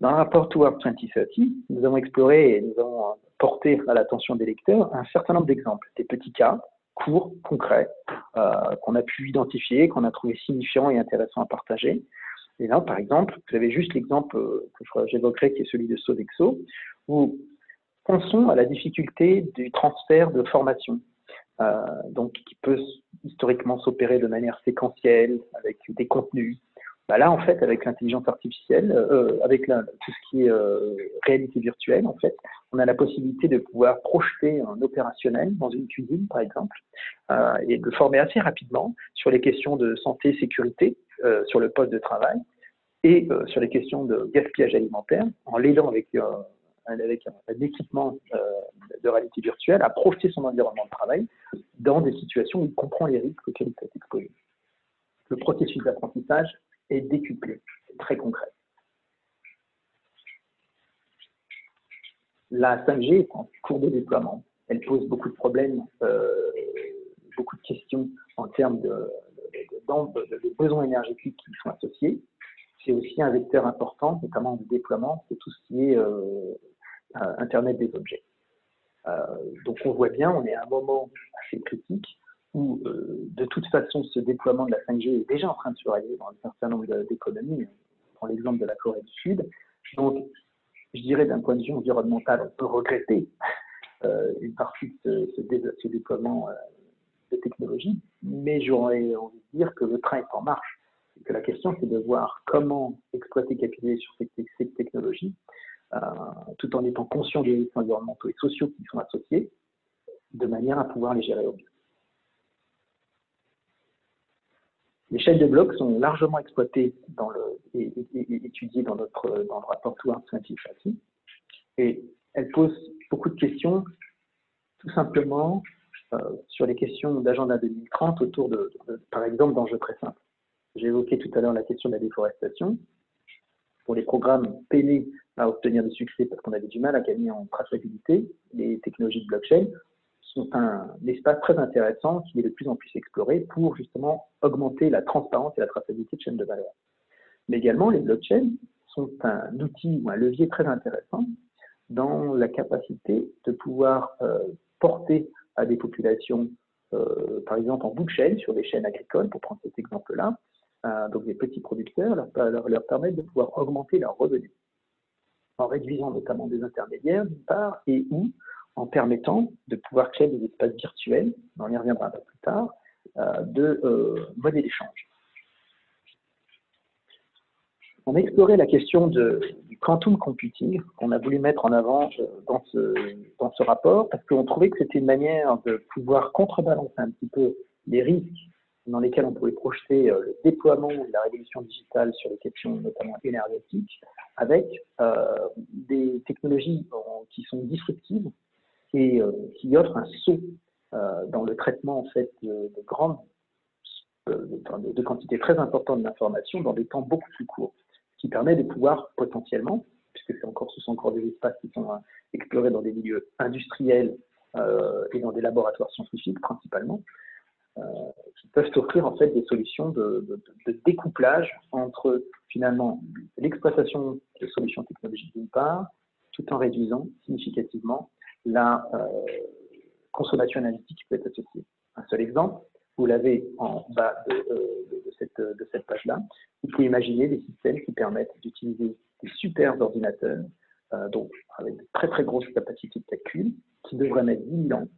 Dans le rapport Toward 2030, nous avons exploré et nous avons euh, porté à l'attention des lecteurs un certain nombre d'exemples, des petits cas courts, concrets, qu'on a pu identifier, qu'on a trouvé signifiants et intéressants à partager. Et là, par exemple, vous avez juste l'exemple que j'évoquerai, qui est celui de Sodexo, où pensons à la difficulté du transfert de formation donc qui peut historiquement s'opérer de manière séquentielle avec des contenus. Bah là, en fait, avec l'intelligence artificielle, euh, avec tout ce qui est euh, réalité virtuelle, en fait, on a la possibilité de pouvoir projeter un opérationnel dans une cuisine, par exemple, et de former assez rapidement sur les questions de santé, sécurité sur le poste de travail et sur les questions de gaspillage alimentaire, en l'aidant avec avec un, équipement euh, de réalité virtuelle, à projeter son environnement de travail dans des situations où il comprend les risques auxquels il peut être exposé. Le processus d'apprentissage est décuplé, c'est très concret. La 5G est en cours de déploiement. Elle pose beaucoup de problèmes, euh, beaucoup de questions en termes les besoins énergétiques qui sont associés. C'est aussi un vecteur important, notamment de déploiement, c'est tout ce qui est Internet des objets. donc on voit bien, on est à un moment assez critique où de toute façon ce déploiement de la 5G est déjà en train de se réaliser dans un certain nombre d'économies. On prend l'exemple de la Corée du Sud. Donc je dirais d'un point de vue environnemental, on peut regretter euh, une partie de ce, déploiement euh, de technologie, mais j'aurais envie de dire que le train est en marche. Et que la question, c'est de voir comment exploiter, capitaliser sur ces, technologies, euh, tout en étant conscient des risques environnementaux et sociaux qui sont associés, de manière à pouvoir les gérer au mieux. Les chaînes de blocs sont largement exploitées et, étudiées dans, notre, dans le rapport Towards 2050. Et elles posent beaucoup de questions, tout simplement euh, sur les questions d'agenda 2030 autour de, par exemple, d'enjeux très simples. J'ai évoqué tout à l'heure la question de la déforestation. Pour les programmes peinés à obtenir du succès parce qu'on avait du mal à gagner en traçabilité, les technologies de blockchain sont un espace très intéressant qui est de plus en plus exploré pour justement augmenter la transparence et la traçabilité de chaînes de valeur. Mais également, les blockchains sont un outil ou un levier très intéressant dans la capacité de pouvoir euh, porter à des populations, euh, par exemple en bout de chaîne, sur des chaînes agricoles, pour prendre cet exemple-là, euh, donc des petits producteurs, leur, leur, permettre de pouvoir augmenter leurs revenus, en réduisant notamment des intermédiaires d'une part, et ou en permettant de pouvoir créer des espaces virtuels, on y reviendra un peu plus tard, euh, de euh, d'échange. On a exploré la question du quantum computing qu'on a voulu mettre en avant euh, dans ce, dans ce rapport parce qu'on trouvait que c'était une manière de pouvoir contrebalancer un petit peu les risques dans lesquels on pouvait projeter le déploiement de la révolution digitale sur les questions notamment énergétiques avec des technologies qui sont disruptives et euh, qui offre un saut euh, dans le traitement en fait de, grandes euh, de, quantités très importantes d'informations dans des temps beaucoup plus courts, ce qui permet de pouvoir potentiellement, puisque encore, ce sont encore des espaces qui sont explorés dans des milieux industriels et dans des laboratoires scientifiques principalement, qui peuvent offrir en fait des solutions de, découplage entre finalement l'exploitation de solutions technologiques d'une part, tout en réduisant significativement la euh, consommation énergétique qui peut être associée. Un seul exemple, vous l'avez en bas de, euh, cette, de cette page-là. Vous pouvez imaginer des systèmes qui permettent d'utiliser des super ordinateurs, euh, donc avec de très très grosses capacités de calcul, qui devraient mettre 10 000 ans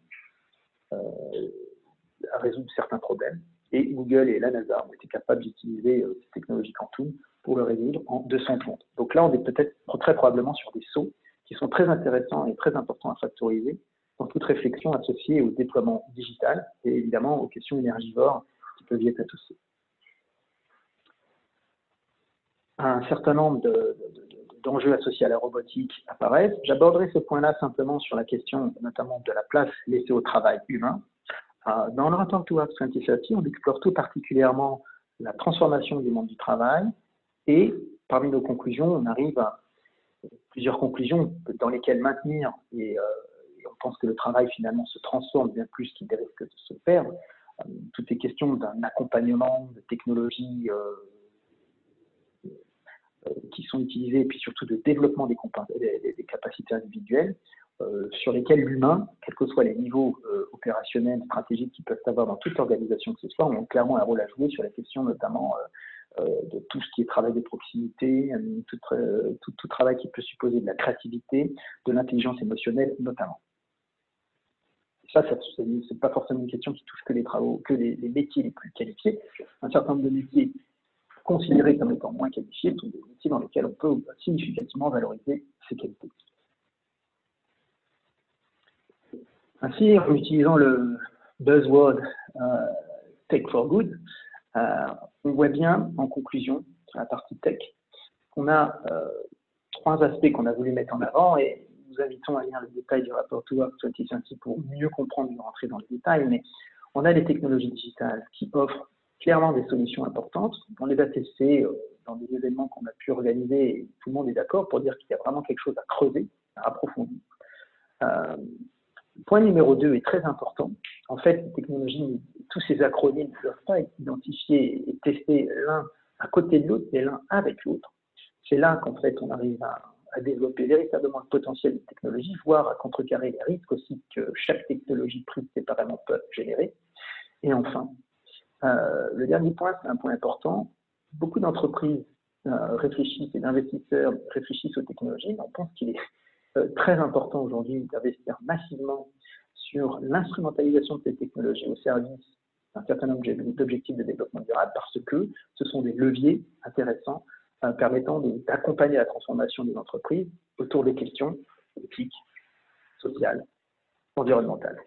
à résoudre certains problèmes. Et Google et la NASA ont été capables d'utiliser ces technologies quantum pour le résoudre en 200 secondes. Donc là, on est peut-être très probablement sur des sauts qui sont très intéressants et très importants à factoriser dans toute réflexion associée au déploiement digital et évidemment aux questions énergivores qui peuvent y être associées. Un certain nombre d'enjeux associés à la robotique apparaissent. J'aborderai ce point-là simplement sur la question notamment de la place laissée au travail humain. Euh, dans le rapport Towards 2030, on explore tout particulièrement la transformation du monde du travail et parmi nos conclusions, on arrive à plusieurs conclusions dans lesquelles maintenir, euh, et, on pense que le travail finalement se transforme bien plus qu'il risque de se perdre. Euh, toutes les questions d'un accompagnement, de technologies euh, qui sont utilisées, et puis surtout de développement des capacités individuelles, sur lesquelles l'humain, quels que soient les niveaux opérationnels, stratégiques qu'ils peuvent avoir dans toute organisation que ce soit, ont clairement un rôle à jouer sur la question notamment euh, de tout ce qui est travail de proximité, euh, euh, tout, travail qui peut supposer de la créativité, de l'intelligence émotionnelle notamment. Ça, ça c'est pas forcément une question qui touche que les travaux, que les, métiers les plus qualifiés. Un certain nombre de métiers considérés comme étant moins qualifiés sont des métiers dans lesquels on peut significativement valoriser ces qualités. Ainsi, en utilisant le buzzword Take for Good, euh, on voit bien en conclusion, sur la partie tech, qu'on a euh, trois aspects qu'on a voulu mettre en avant et nous invitons à lire le détail du rapport Towards 2020 pour mieux comprendre et rentrer dans le détail, mais on a des technologies digitales qui offrent clairement des solutions importantes. On les a testées euh, dans des événements qu'on a pu organiser et tout le monde est d'accord pour dire qu'il y a vraiment quelque chose à creuser, à approfondir. Euh, point numéro 2 est très important. En fait, les technologies tous ces acronymes ne doivent pas être identifiés et testés l'un à côté de l'autre, mais l'un avec l'autre. C'est là qu'en fait on arrive à, développer véritablement le potentiel des technologies, voire à contrecarrer les risques aussi que chaque technologie prise séparément peut générer. Et enfin, euh, le dernier point, c'est un point important. Beaucoup d'entreprises euh, réfléchissent et d'investisseurs réfléchissent aux technologies, mais on pense qu'il est très important aujourd'hui d'investir massivement sur l'instrumentalisation de ces technologies au service d'un certain nombre d'objectifs de développement durable parce que ce sont des leviers intéressants euh, permettant d'accompagner la transformation des entreprises autour des questions éthiques, sociales, environnementales.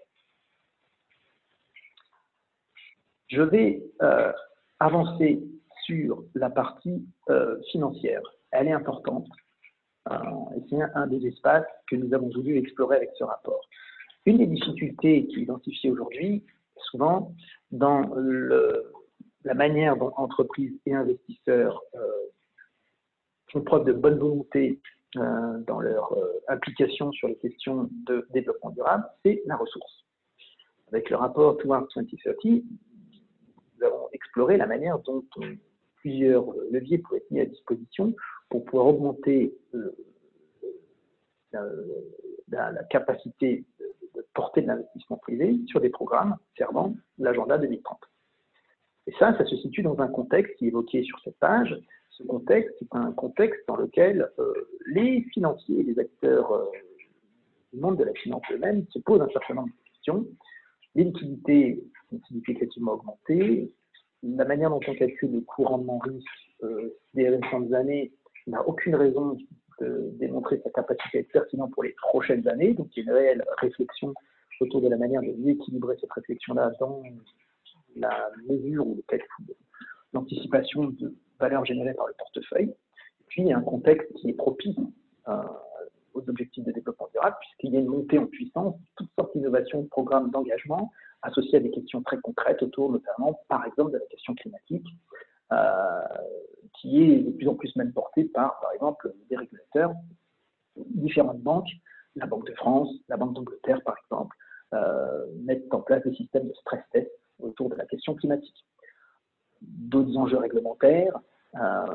Je vais euh, avancer sur la partie euh, financière. Elle est importante c'est un des espaces que nous avons voulu explorer avec ce rapport. Une des difficultés qui est identifiée aujourd'hui, souvent, dans la manière dont entreprises et investisseurs euh, font preuve de bonne volonté euh, dans leur euh, application sur les questions de développement durable, c'est la ressource. Avec le rapport Towards 2030, nous avons exploré la manière dont plusieurs leviers pourraient être mis à disposition pour pouvoir augmenter la, la, capacité de porter de l'investissement privé sur des programmes servant l'agenda 2030. Et ça, ça se situe dans un contexte qui est évoqué sur cette page. Ce contexte, c'est un contexte dans lequel euh, les financiers et les acteurs euh, du monde de la finance eux-mêmes se posent un certain nombre de questions. Les liquidités ont significativement augmenté. La manière dont on calcule le coût rendement risque euh, des récentes années n'a aucune raison de démontrer sa capacité à être pertinent pour les prochaines années. Donc, il y a une réelle réflexion autour de la manière de mieux équilibrer cette réflexion-là dans la mesure ou le calcul l'anticipation de valeur générée par le portefeuille. Et puis, il y a un contexte qui est propice euh, aux objectifs de développement durable, puisqu'il y a une montée en puissance, toutes sortes d'innovations, de programmes d'engagement associés à des questions très concrètes autour, notamment, par exemple, de la question climatique, euh, qui est de plus en plus même portée par, par exemple, des régulateurs, différentes banques, la Banque de France, la Banque d'Angleterre, par exemple, euh, mettent en place des systèmes de stress test autour de la question climatique. D'autres enjeux réglementaires, euh,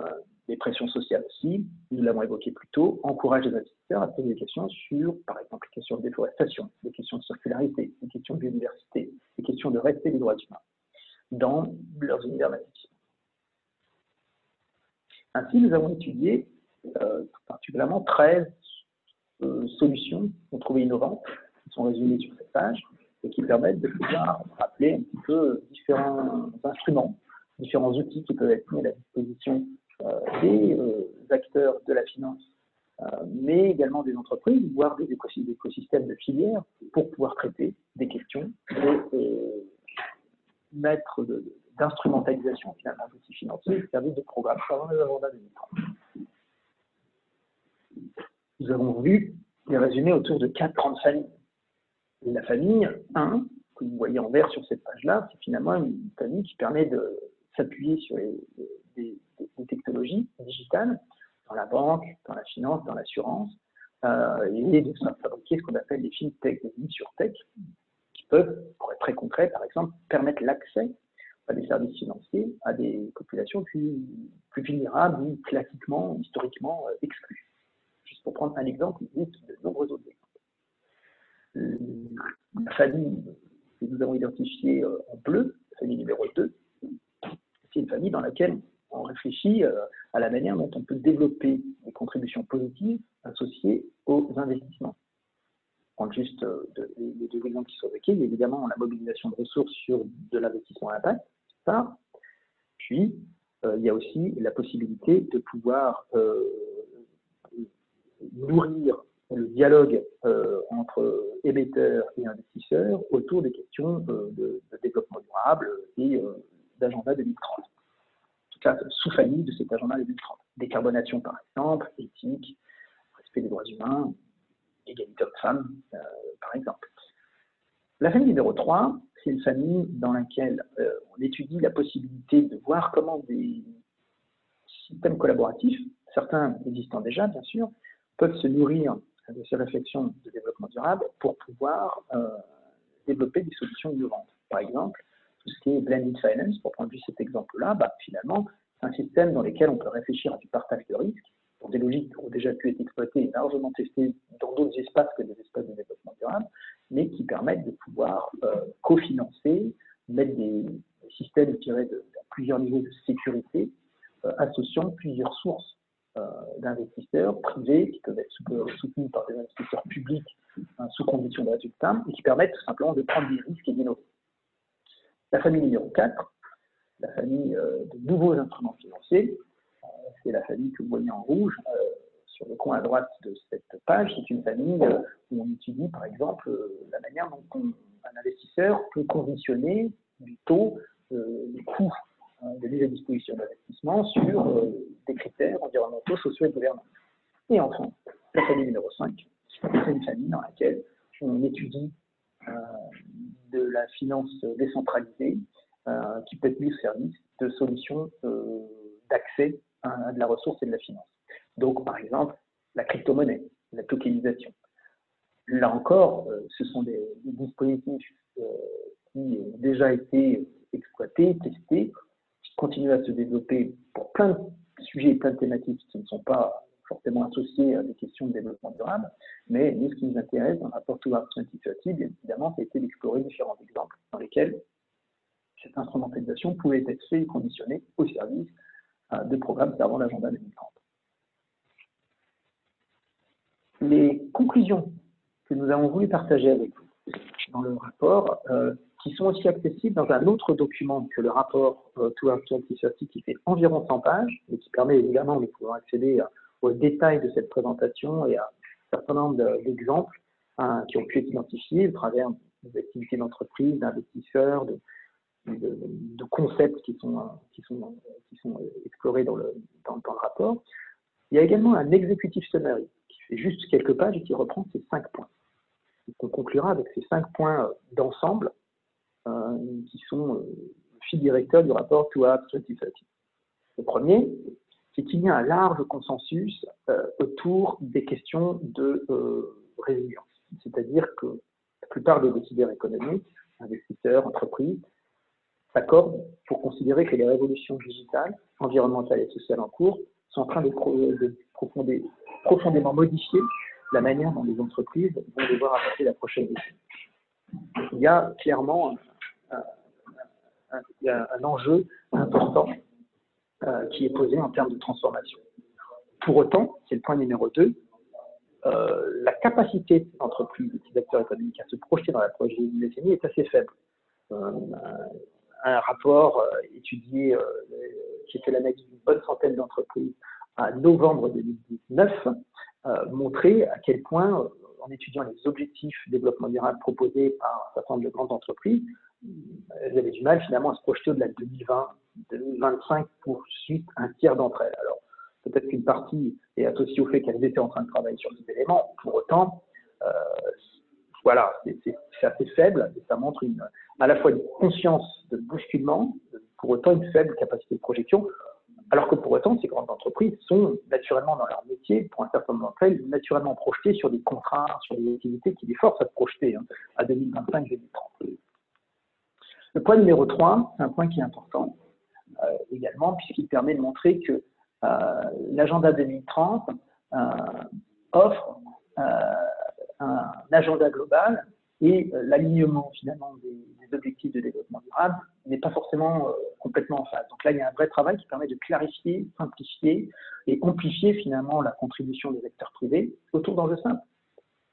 des pressions sociales aussi, nous l'avons évoqué plus tôt, encouragent les investisseurs à poser des questions sur, par exemple, les questions de déforestation, des questions de circularité, des questions de biodiversité, des questions de respect des droits humains dans leurs univers. Ainsi, nous avons étudié euh, particulièrement 13 euh, solutions qu'on trouvait innovantes, qui sont résumées sur cette page, et qui permettent de pouvoir rappeler un petit peu différents instruments, différents outils qui peuvent être mis à la disposition euh, des acteurs de la finance, mais également des entreprises, voire des écosystèmes de filières, pour pouvoir traiter des questions et mettre de, d'instrumentalisation finalement d'outils financiers et services de programme avant les agendas 2030. Nous avons vu les résumés autour de quatre grandes familles. la famille 1, que vous voyez en vert sur cette page-là, c'est finalement une famille qui permet de s'appuyer sur les, des, technologies digitales dans la banque, dans la finance, dans l'assurance, euh, et de fabriquer ce qu'on appelle des fintech, des sur tech, peuvent, pour être très concret, par exemple, permettre l'accès à des services financiers, à des populations plus, vulnérables ou classiquement, historiquement euh, exclues. Juste pour prendre un exemple, il existe de nombreux autres exemples. La famille que nous avons identifiée euh, en bleu, la famille numéro 2, c'est une famille dans laquelle on réfléchit euh, à la manière dont on peut développer des contributions positives associées aux investissements. Prendre juste les deux exemples qui sont évoqués, évidemment la mobilisation de ressources sur de l'investissement à impact, puis, euh, il y a aussi la possibilité de pouvoir euh, nourrir le dialogue euh, entre émetteurs et investisseurs autour des questions de, développement durable et d'agenda 2030. En tout cas, sous-famille de cet agenda 2030. Décarbonation, par exemple, éthique, respect des droits humains, égalité homme-femme, par exemple. La famille numéro 3, c'est une famille dans laquelle euh, on étudie la possibilité de voir comment des systèmes collaboratifs, certains existants déjà bien sûr, peuvent se nourrir de ces réflexions de développement durable pour pouvoir euh, développer des solutions innovantes. Par exemple, tout ce qui est blended finance, pour prendre juste cet exemple-là, bah, finalement, c'est un système dans lequel on peut réfléchir à du partage de risques, pour des logiques qui ont déjà pu être exploitées et largement testées dans d'autres espaces que des espaces de développement mais qui permettent de pouvoir euh, cofinancer, mettre des, systèmes, de, plusieurs niveaux de sécurité, euh, associant plusieurs sources euh, d'investisseurs privés qui peuvent être soutenus par des investisseurs publics hein, sous condition de résultats et qui permettent tout simplement de prendre des risques et d'innover. La famille numéro 4, la famille de nouveaux instruments financiers, c'est la famille que vous voyez en rouge sur le coin à droite de cette page, c'est une famille où on étudie par exemple la manière dont un investisseur peut conditionner du taux, euh, du coût hein, de mise à disposition d'investissement sur euh, des critères environnementaux, sociaux et gouvernants. Et enfin, la famille numéro 5, c'est une famille dans laquelle on étudie euh, de la finance décentralisée qui peut être mise au service de solutions d'accès à de la ressource et de la finance. Donc, par exemple, la crypto-monnaie, la tokenisation. Là encore, ce sont des, dispositifs qui ont déjà été exploités, testés, qui continuent à se développer pour plein de sujets, plein de thématiques qui ne sont pas forcément associés à des questions de développement durable, mais nous, ce qui nous intéresse dans le rapport to 2030, bien évidemment, été d'explorer différents exemples dans lesquels cette instrumentalisation pouvait être faite et conditionnée au service euh, de programmes servant l'agenda 2030. Les conclusions que nous avons voulu partager avec vous dans le rapport euh, qui sont aussi accessibles dans un autre document que le rapport euh, Towards 2030 qui fait environ 100 pages et qui permet évidemment de pouvoir accéder aux détails de cette présentation et à un certain nombre d'exemples hein, qui ont pu être identifiés au travers des activités d'entreprise, d'investisseurs, de, concepts qui sont, qui sont, explorés dans le, dans le rapport. Il y a également un executive summary qui fait juste quelques pages et qui reprend ces cinq points. On conclura avec ces cinq points d'ensemble euh, qui sont euh, fil directeur du rapport Towards 2030. Le premier, c'est qu'il y a un large consensus euh, autour des questions de résilience. C'est-à-dire que la plupart des décideurs économiques, investisseurs, entreprises, s'accordent pour considérer que les révolutions digitales, environnementales et sociales en cours sont en train de, profondément modifier la manière dont les entreprises vont devoir apporter la prochaine décennie. Il y a clairement un enjeu important euh, qui est posé en termes de transformation. Pour autant, c'est le point numéro 2, euh, la capacité des entreprises, des acteurs économiques à se projeter dans la prochaine décennie est assez faible. Euh, un rapport étudié, qui était l'analyse d'une bonne centaine d'entreprises à novembre 2019, montrait à quel point, en étudiant les objectifs développement durable proposés par un certain nombre de grandes entreprises, elles avaient du mal finalement à se projeter au-delà de 2020, 2025 pour suite un tiers d'entre elles. Alors, peut-être qu'une partie est associée au fait qu'elles étaient en train de travailler sur ces éléments. Pour autant, euh, voilà, c'est assez faible et ça montre à la fois une conscience de bousculement, pour autant une faible capacité de projection, alors que pour autant, ces grandes entreprises sont naturellement dans leur métier, pour un certain nombre d'entre elles, naturellement projetées sur des contrats, sur des activités qui les forcent à se projeter hein, à 2025-2030. Le point numéro 3, c'est un point qui est important euh, également, puisqu'il permet de montrer que euh, l'agenda 2030 euh, offre un agenda global et l'alignement finalement des, objectifs de développement durable n'est pas forcément complètement en phase. Donc là, il y a un vrai travail qui permet de clarifier, simplifier et amplifier finalement la contribution des acteurs privés autour d'enjeux simples.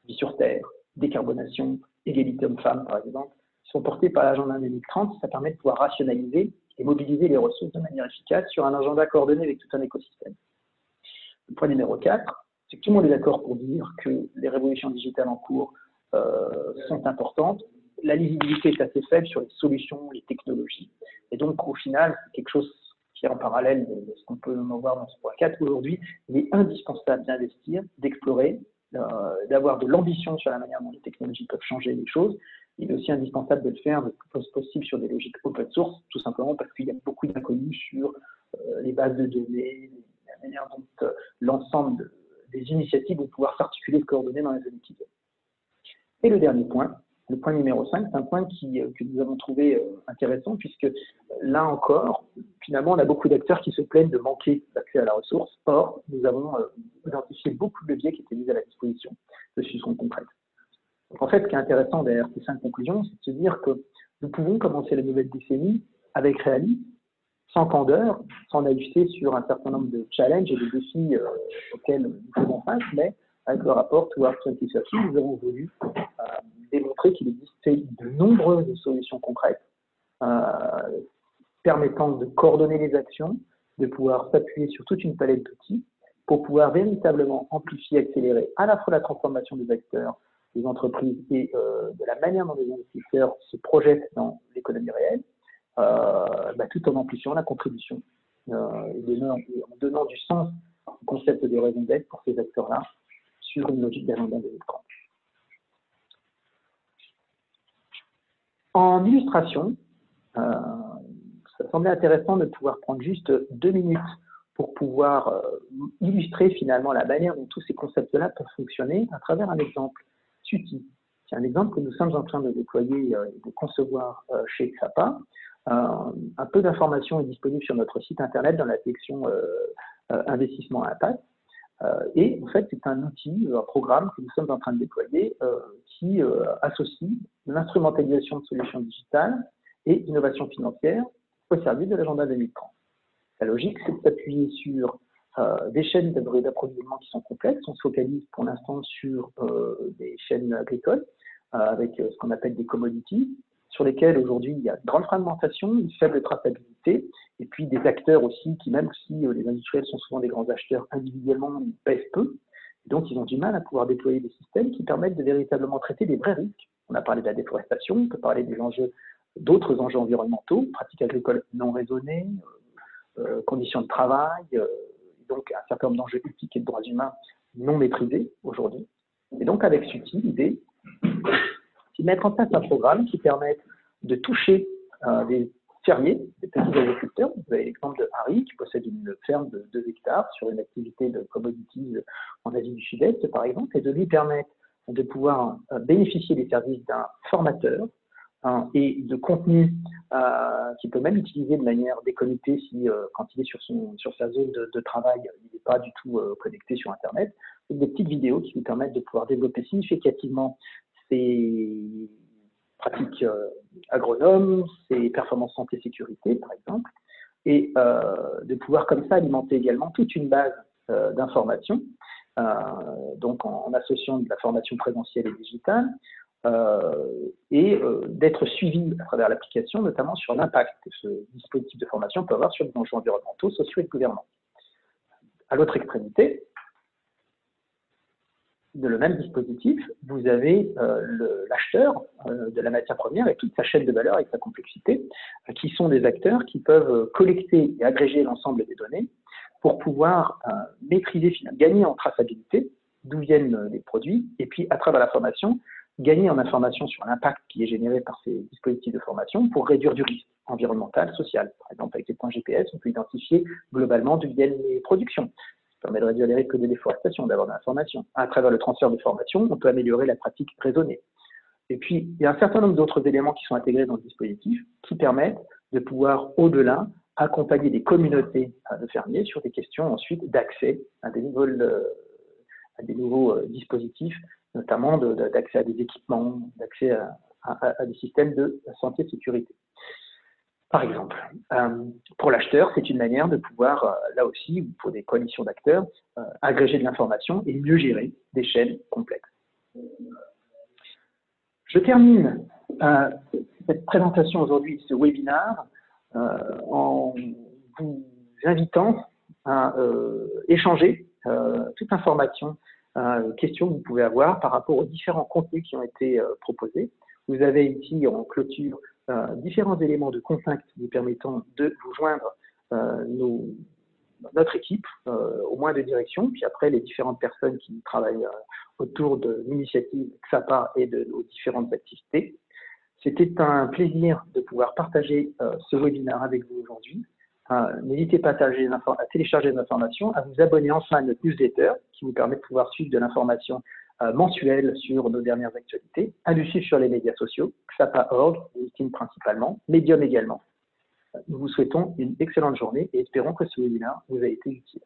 Vie sur Terre, décarbonation, égalité homme-femme par exemple, sont portés par l'agenda 2030, ça permet de pouvoir rationaliser et mobiliser les ressources de manière efficace sur un agenda coordonné avec tout un écosystème. Le point numéro 4, c'est que tout le monde est d'accord pour dire que les révolutions digitales en cours euh, sont importantes. La lisibilité est assez faible sur les solutions, les technologies. Et donc, au final, c'est quelque chose qui est en parallèle de ce qu'on peut en voir dans ce point 4. Aujourd'hui, il est indispensable d'investir, d'explorer, euh, d'avoir de l'ambition sur la manière dont les technologies peuvent changer les choses, il est aussi indispensable de le faire le plus possible sur des logiques open source, tout simplement parce qu'il y a beaucoup d'inconnus sur euh, les bases de données, la manière dont euh, l'ensemble des initiatives vont pouvoir s'articuler et coordonner dans les années qui. Et le dernier point, Le point numéro 5, c'est un point qui, que nous avons trouvé intéressant puisque là encore, finalement, on a beaucoup d'acteurs qui se plaignent de manquer d'accès à la ressource. Or, nous avons identifié beaucoup de leviers qui étaient mis à la disposition de solutions concrètes. Donc, en fait, ce qui est intéressant derrière ces cinq conclusions, c'est de se dire que nous pouvons commencer la nouvelle décennie avec réalisme, sans candeur, sans naïveté sur un certain nombre de challenges et de défis euh, auxquels nous faisons face, mais avec le rapport Towards 2030, nous avons voulu euh, démontrer qu'il existait de nombreuses solutions concrètes euh, permettant de coordonner les actions, de pouvoir s'appuyer sur toute une palette d'outils pour pouvoir véritablement amplifier, accélérer à la fois la transformation des acteurs, des entreprises et de la manière dont les investisseurs se projettent dans l'économie réelle, euh, bah, tout en amplifiant la contribution euh, et en donnant du sens au concept de raison d'être pour ces acteurs-là une logique d'agenda 2030. En illustration, euh, ça semblait intéressant de pouvoir prendre juste deux minutes pour pouvoir illustrer finalement la manière dont tous ces concepts-là peuvent fonctionner à travers un exemple. SUTI, c'est un exemple que nous sommes en train de déployer et de concevoir chez XAPA. Euh, un peu d'informations est disponible sur notre site internet dans la section euh, euh, investissement à impact. Et en fait, c'est un outil, un programme que nous sommes en train de déployer qui associe l'instrumentalisation de solutions digitales et innovation financière au service de l'agenda 2030. La logique, c'est de s'appuyer sur des chaînes d'approvisionnement qui sont complexes. On se focalise pour l'instant sur des chaînes agricoles avec ce qu'on appelle des commodities, sur lesquels aujourd'hui il y a une grande fragmentation, une faible traçabilité, et puis des acteurs aussi qui, même si euh, les industriels sont souvent des grands acheteurs individuellement, ils pèsent peu. donc ils ont du mal à pouvoir déployer des systèmes qui permettent de véritablement traiter des vrais risques. On a parlé de la déforestation, on peut parler des enjeux, d'autres enjeux environnementaux, pratiques agricoles non raisonnées, euh, euh, conditions de travail, donc un certain nombre d'enjeux éthiques et de droits humains non maîtrisés aujourd'hui. Et donc avec SUTI, l'idée, c'est de mettre en place un programme qui permette de toucher des fermiers, des petits agriculteurs. Vous avez l'exemple de Harry qui possède une ferme de 2 hectares sur une activité de commodities en Asie du Sud-Est, par exemple, et de lui permettre de pouvoir euh, bénéficier des services d'un formateur hein, et de contenu euh, qu'il peut même utiliser de manière déconnectée si, quand il est sur, son, sur sa zone de, travail, il n'est pas du tout connecté sur Internet. des petites vidéos qui lui permettent de pouvoir développer significativement ses pratiques euh, agronomes, ses performances santé-sécurité, par exemple, et euh, de pouvoir comme ça alimenter également toute une base euh, d'informations, donc en, associant de la formation présentielle et digitale, et d'être suivi à travers l'application, notamment sur l'impact que ce dispositif de formation peut avoir sur les enjeux environnementaux, sociaux et de gouvernance. À l'autre extrémité, de le même dispositif, vous avez euh, l'acheteur euh, de la matière première et toute sa chaîne de valeur avec sa complexité, euh, qui sont des acteurs qui peuvent collecter et agréger l'ensemble des données pour pouvoir maîtriser, gagner en traçabilité d'où viennent les produits, et puis à travers la formation, gagner en information sur l'impact qui est généré par ces dispositifs de formation pour réduire du risque environnemental, social. Par exemple, avec les points GPS, on peut identifier globalement d'où viennent les productions permet de réduire les risques de déforestation, d'avoir de l'information. À travers le transfert de formation, on peut améliorer la pratique raisonnée. Et puis, il y a un certain nombre d'autres éléments qui sont intégrés dans le dispositif qui permettent de pouvoir, au-delà, accompagner des communautés de fermiers sur des questions ensuite d'accès à des nouveaux, à des nouveaux euh, dispositifs, notamment d'accès à des équipements, d'accès à, des systèmes de santé et sécurité par exemple. Euh, pour l'acheteur, c'est une manière de pouvoir, euh, là aussi, pour des coalitions d'acteurs, euh, agréger de l'information et mieux gérer des chaînes complexes. Je termine cette présentation aujourd'hui, ce webinaire, en vous invitant à échanger toute information, questions que vous pouvez avoir par rapport aux différents contenus qui ont été proposés. Vous avez ici en clôture euh, différents éléments de contact vous permettant de vous joindre euh, notre équipe, euh, au moins de direction, puis après les différentes personnes qui travaillent autour de l'initiative XAPA et de nos différentes activités. C'était un plaisir de pouvoir partager ce webinaire avec vous aujourd'hui. N'hésitez pas à, à, télécharger nos informations, à vous abonner enfin à notre newsletter qui vous permet de pouvoir suivre de l'information mensuel sur nos dernières actualités, un sur les médias sociaux, XAPA.org, LinkedIn principalement, Medium également. Nous vous souhaitons une excellente journée et espérons que ce webinaire vous a été utile.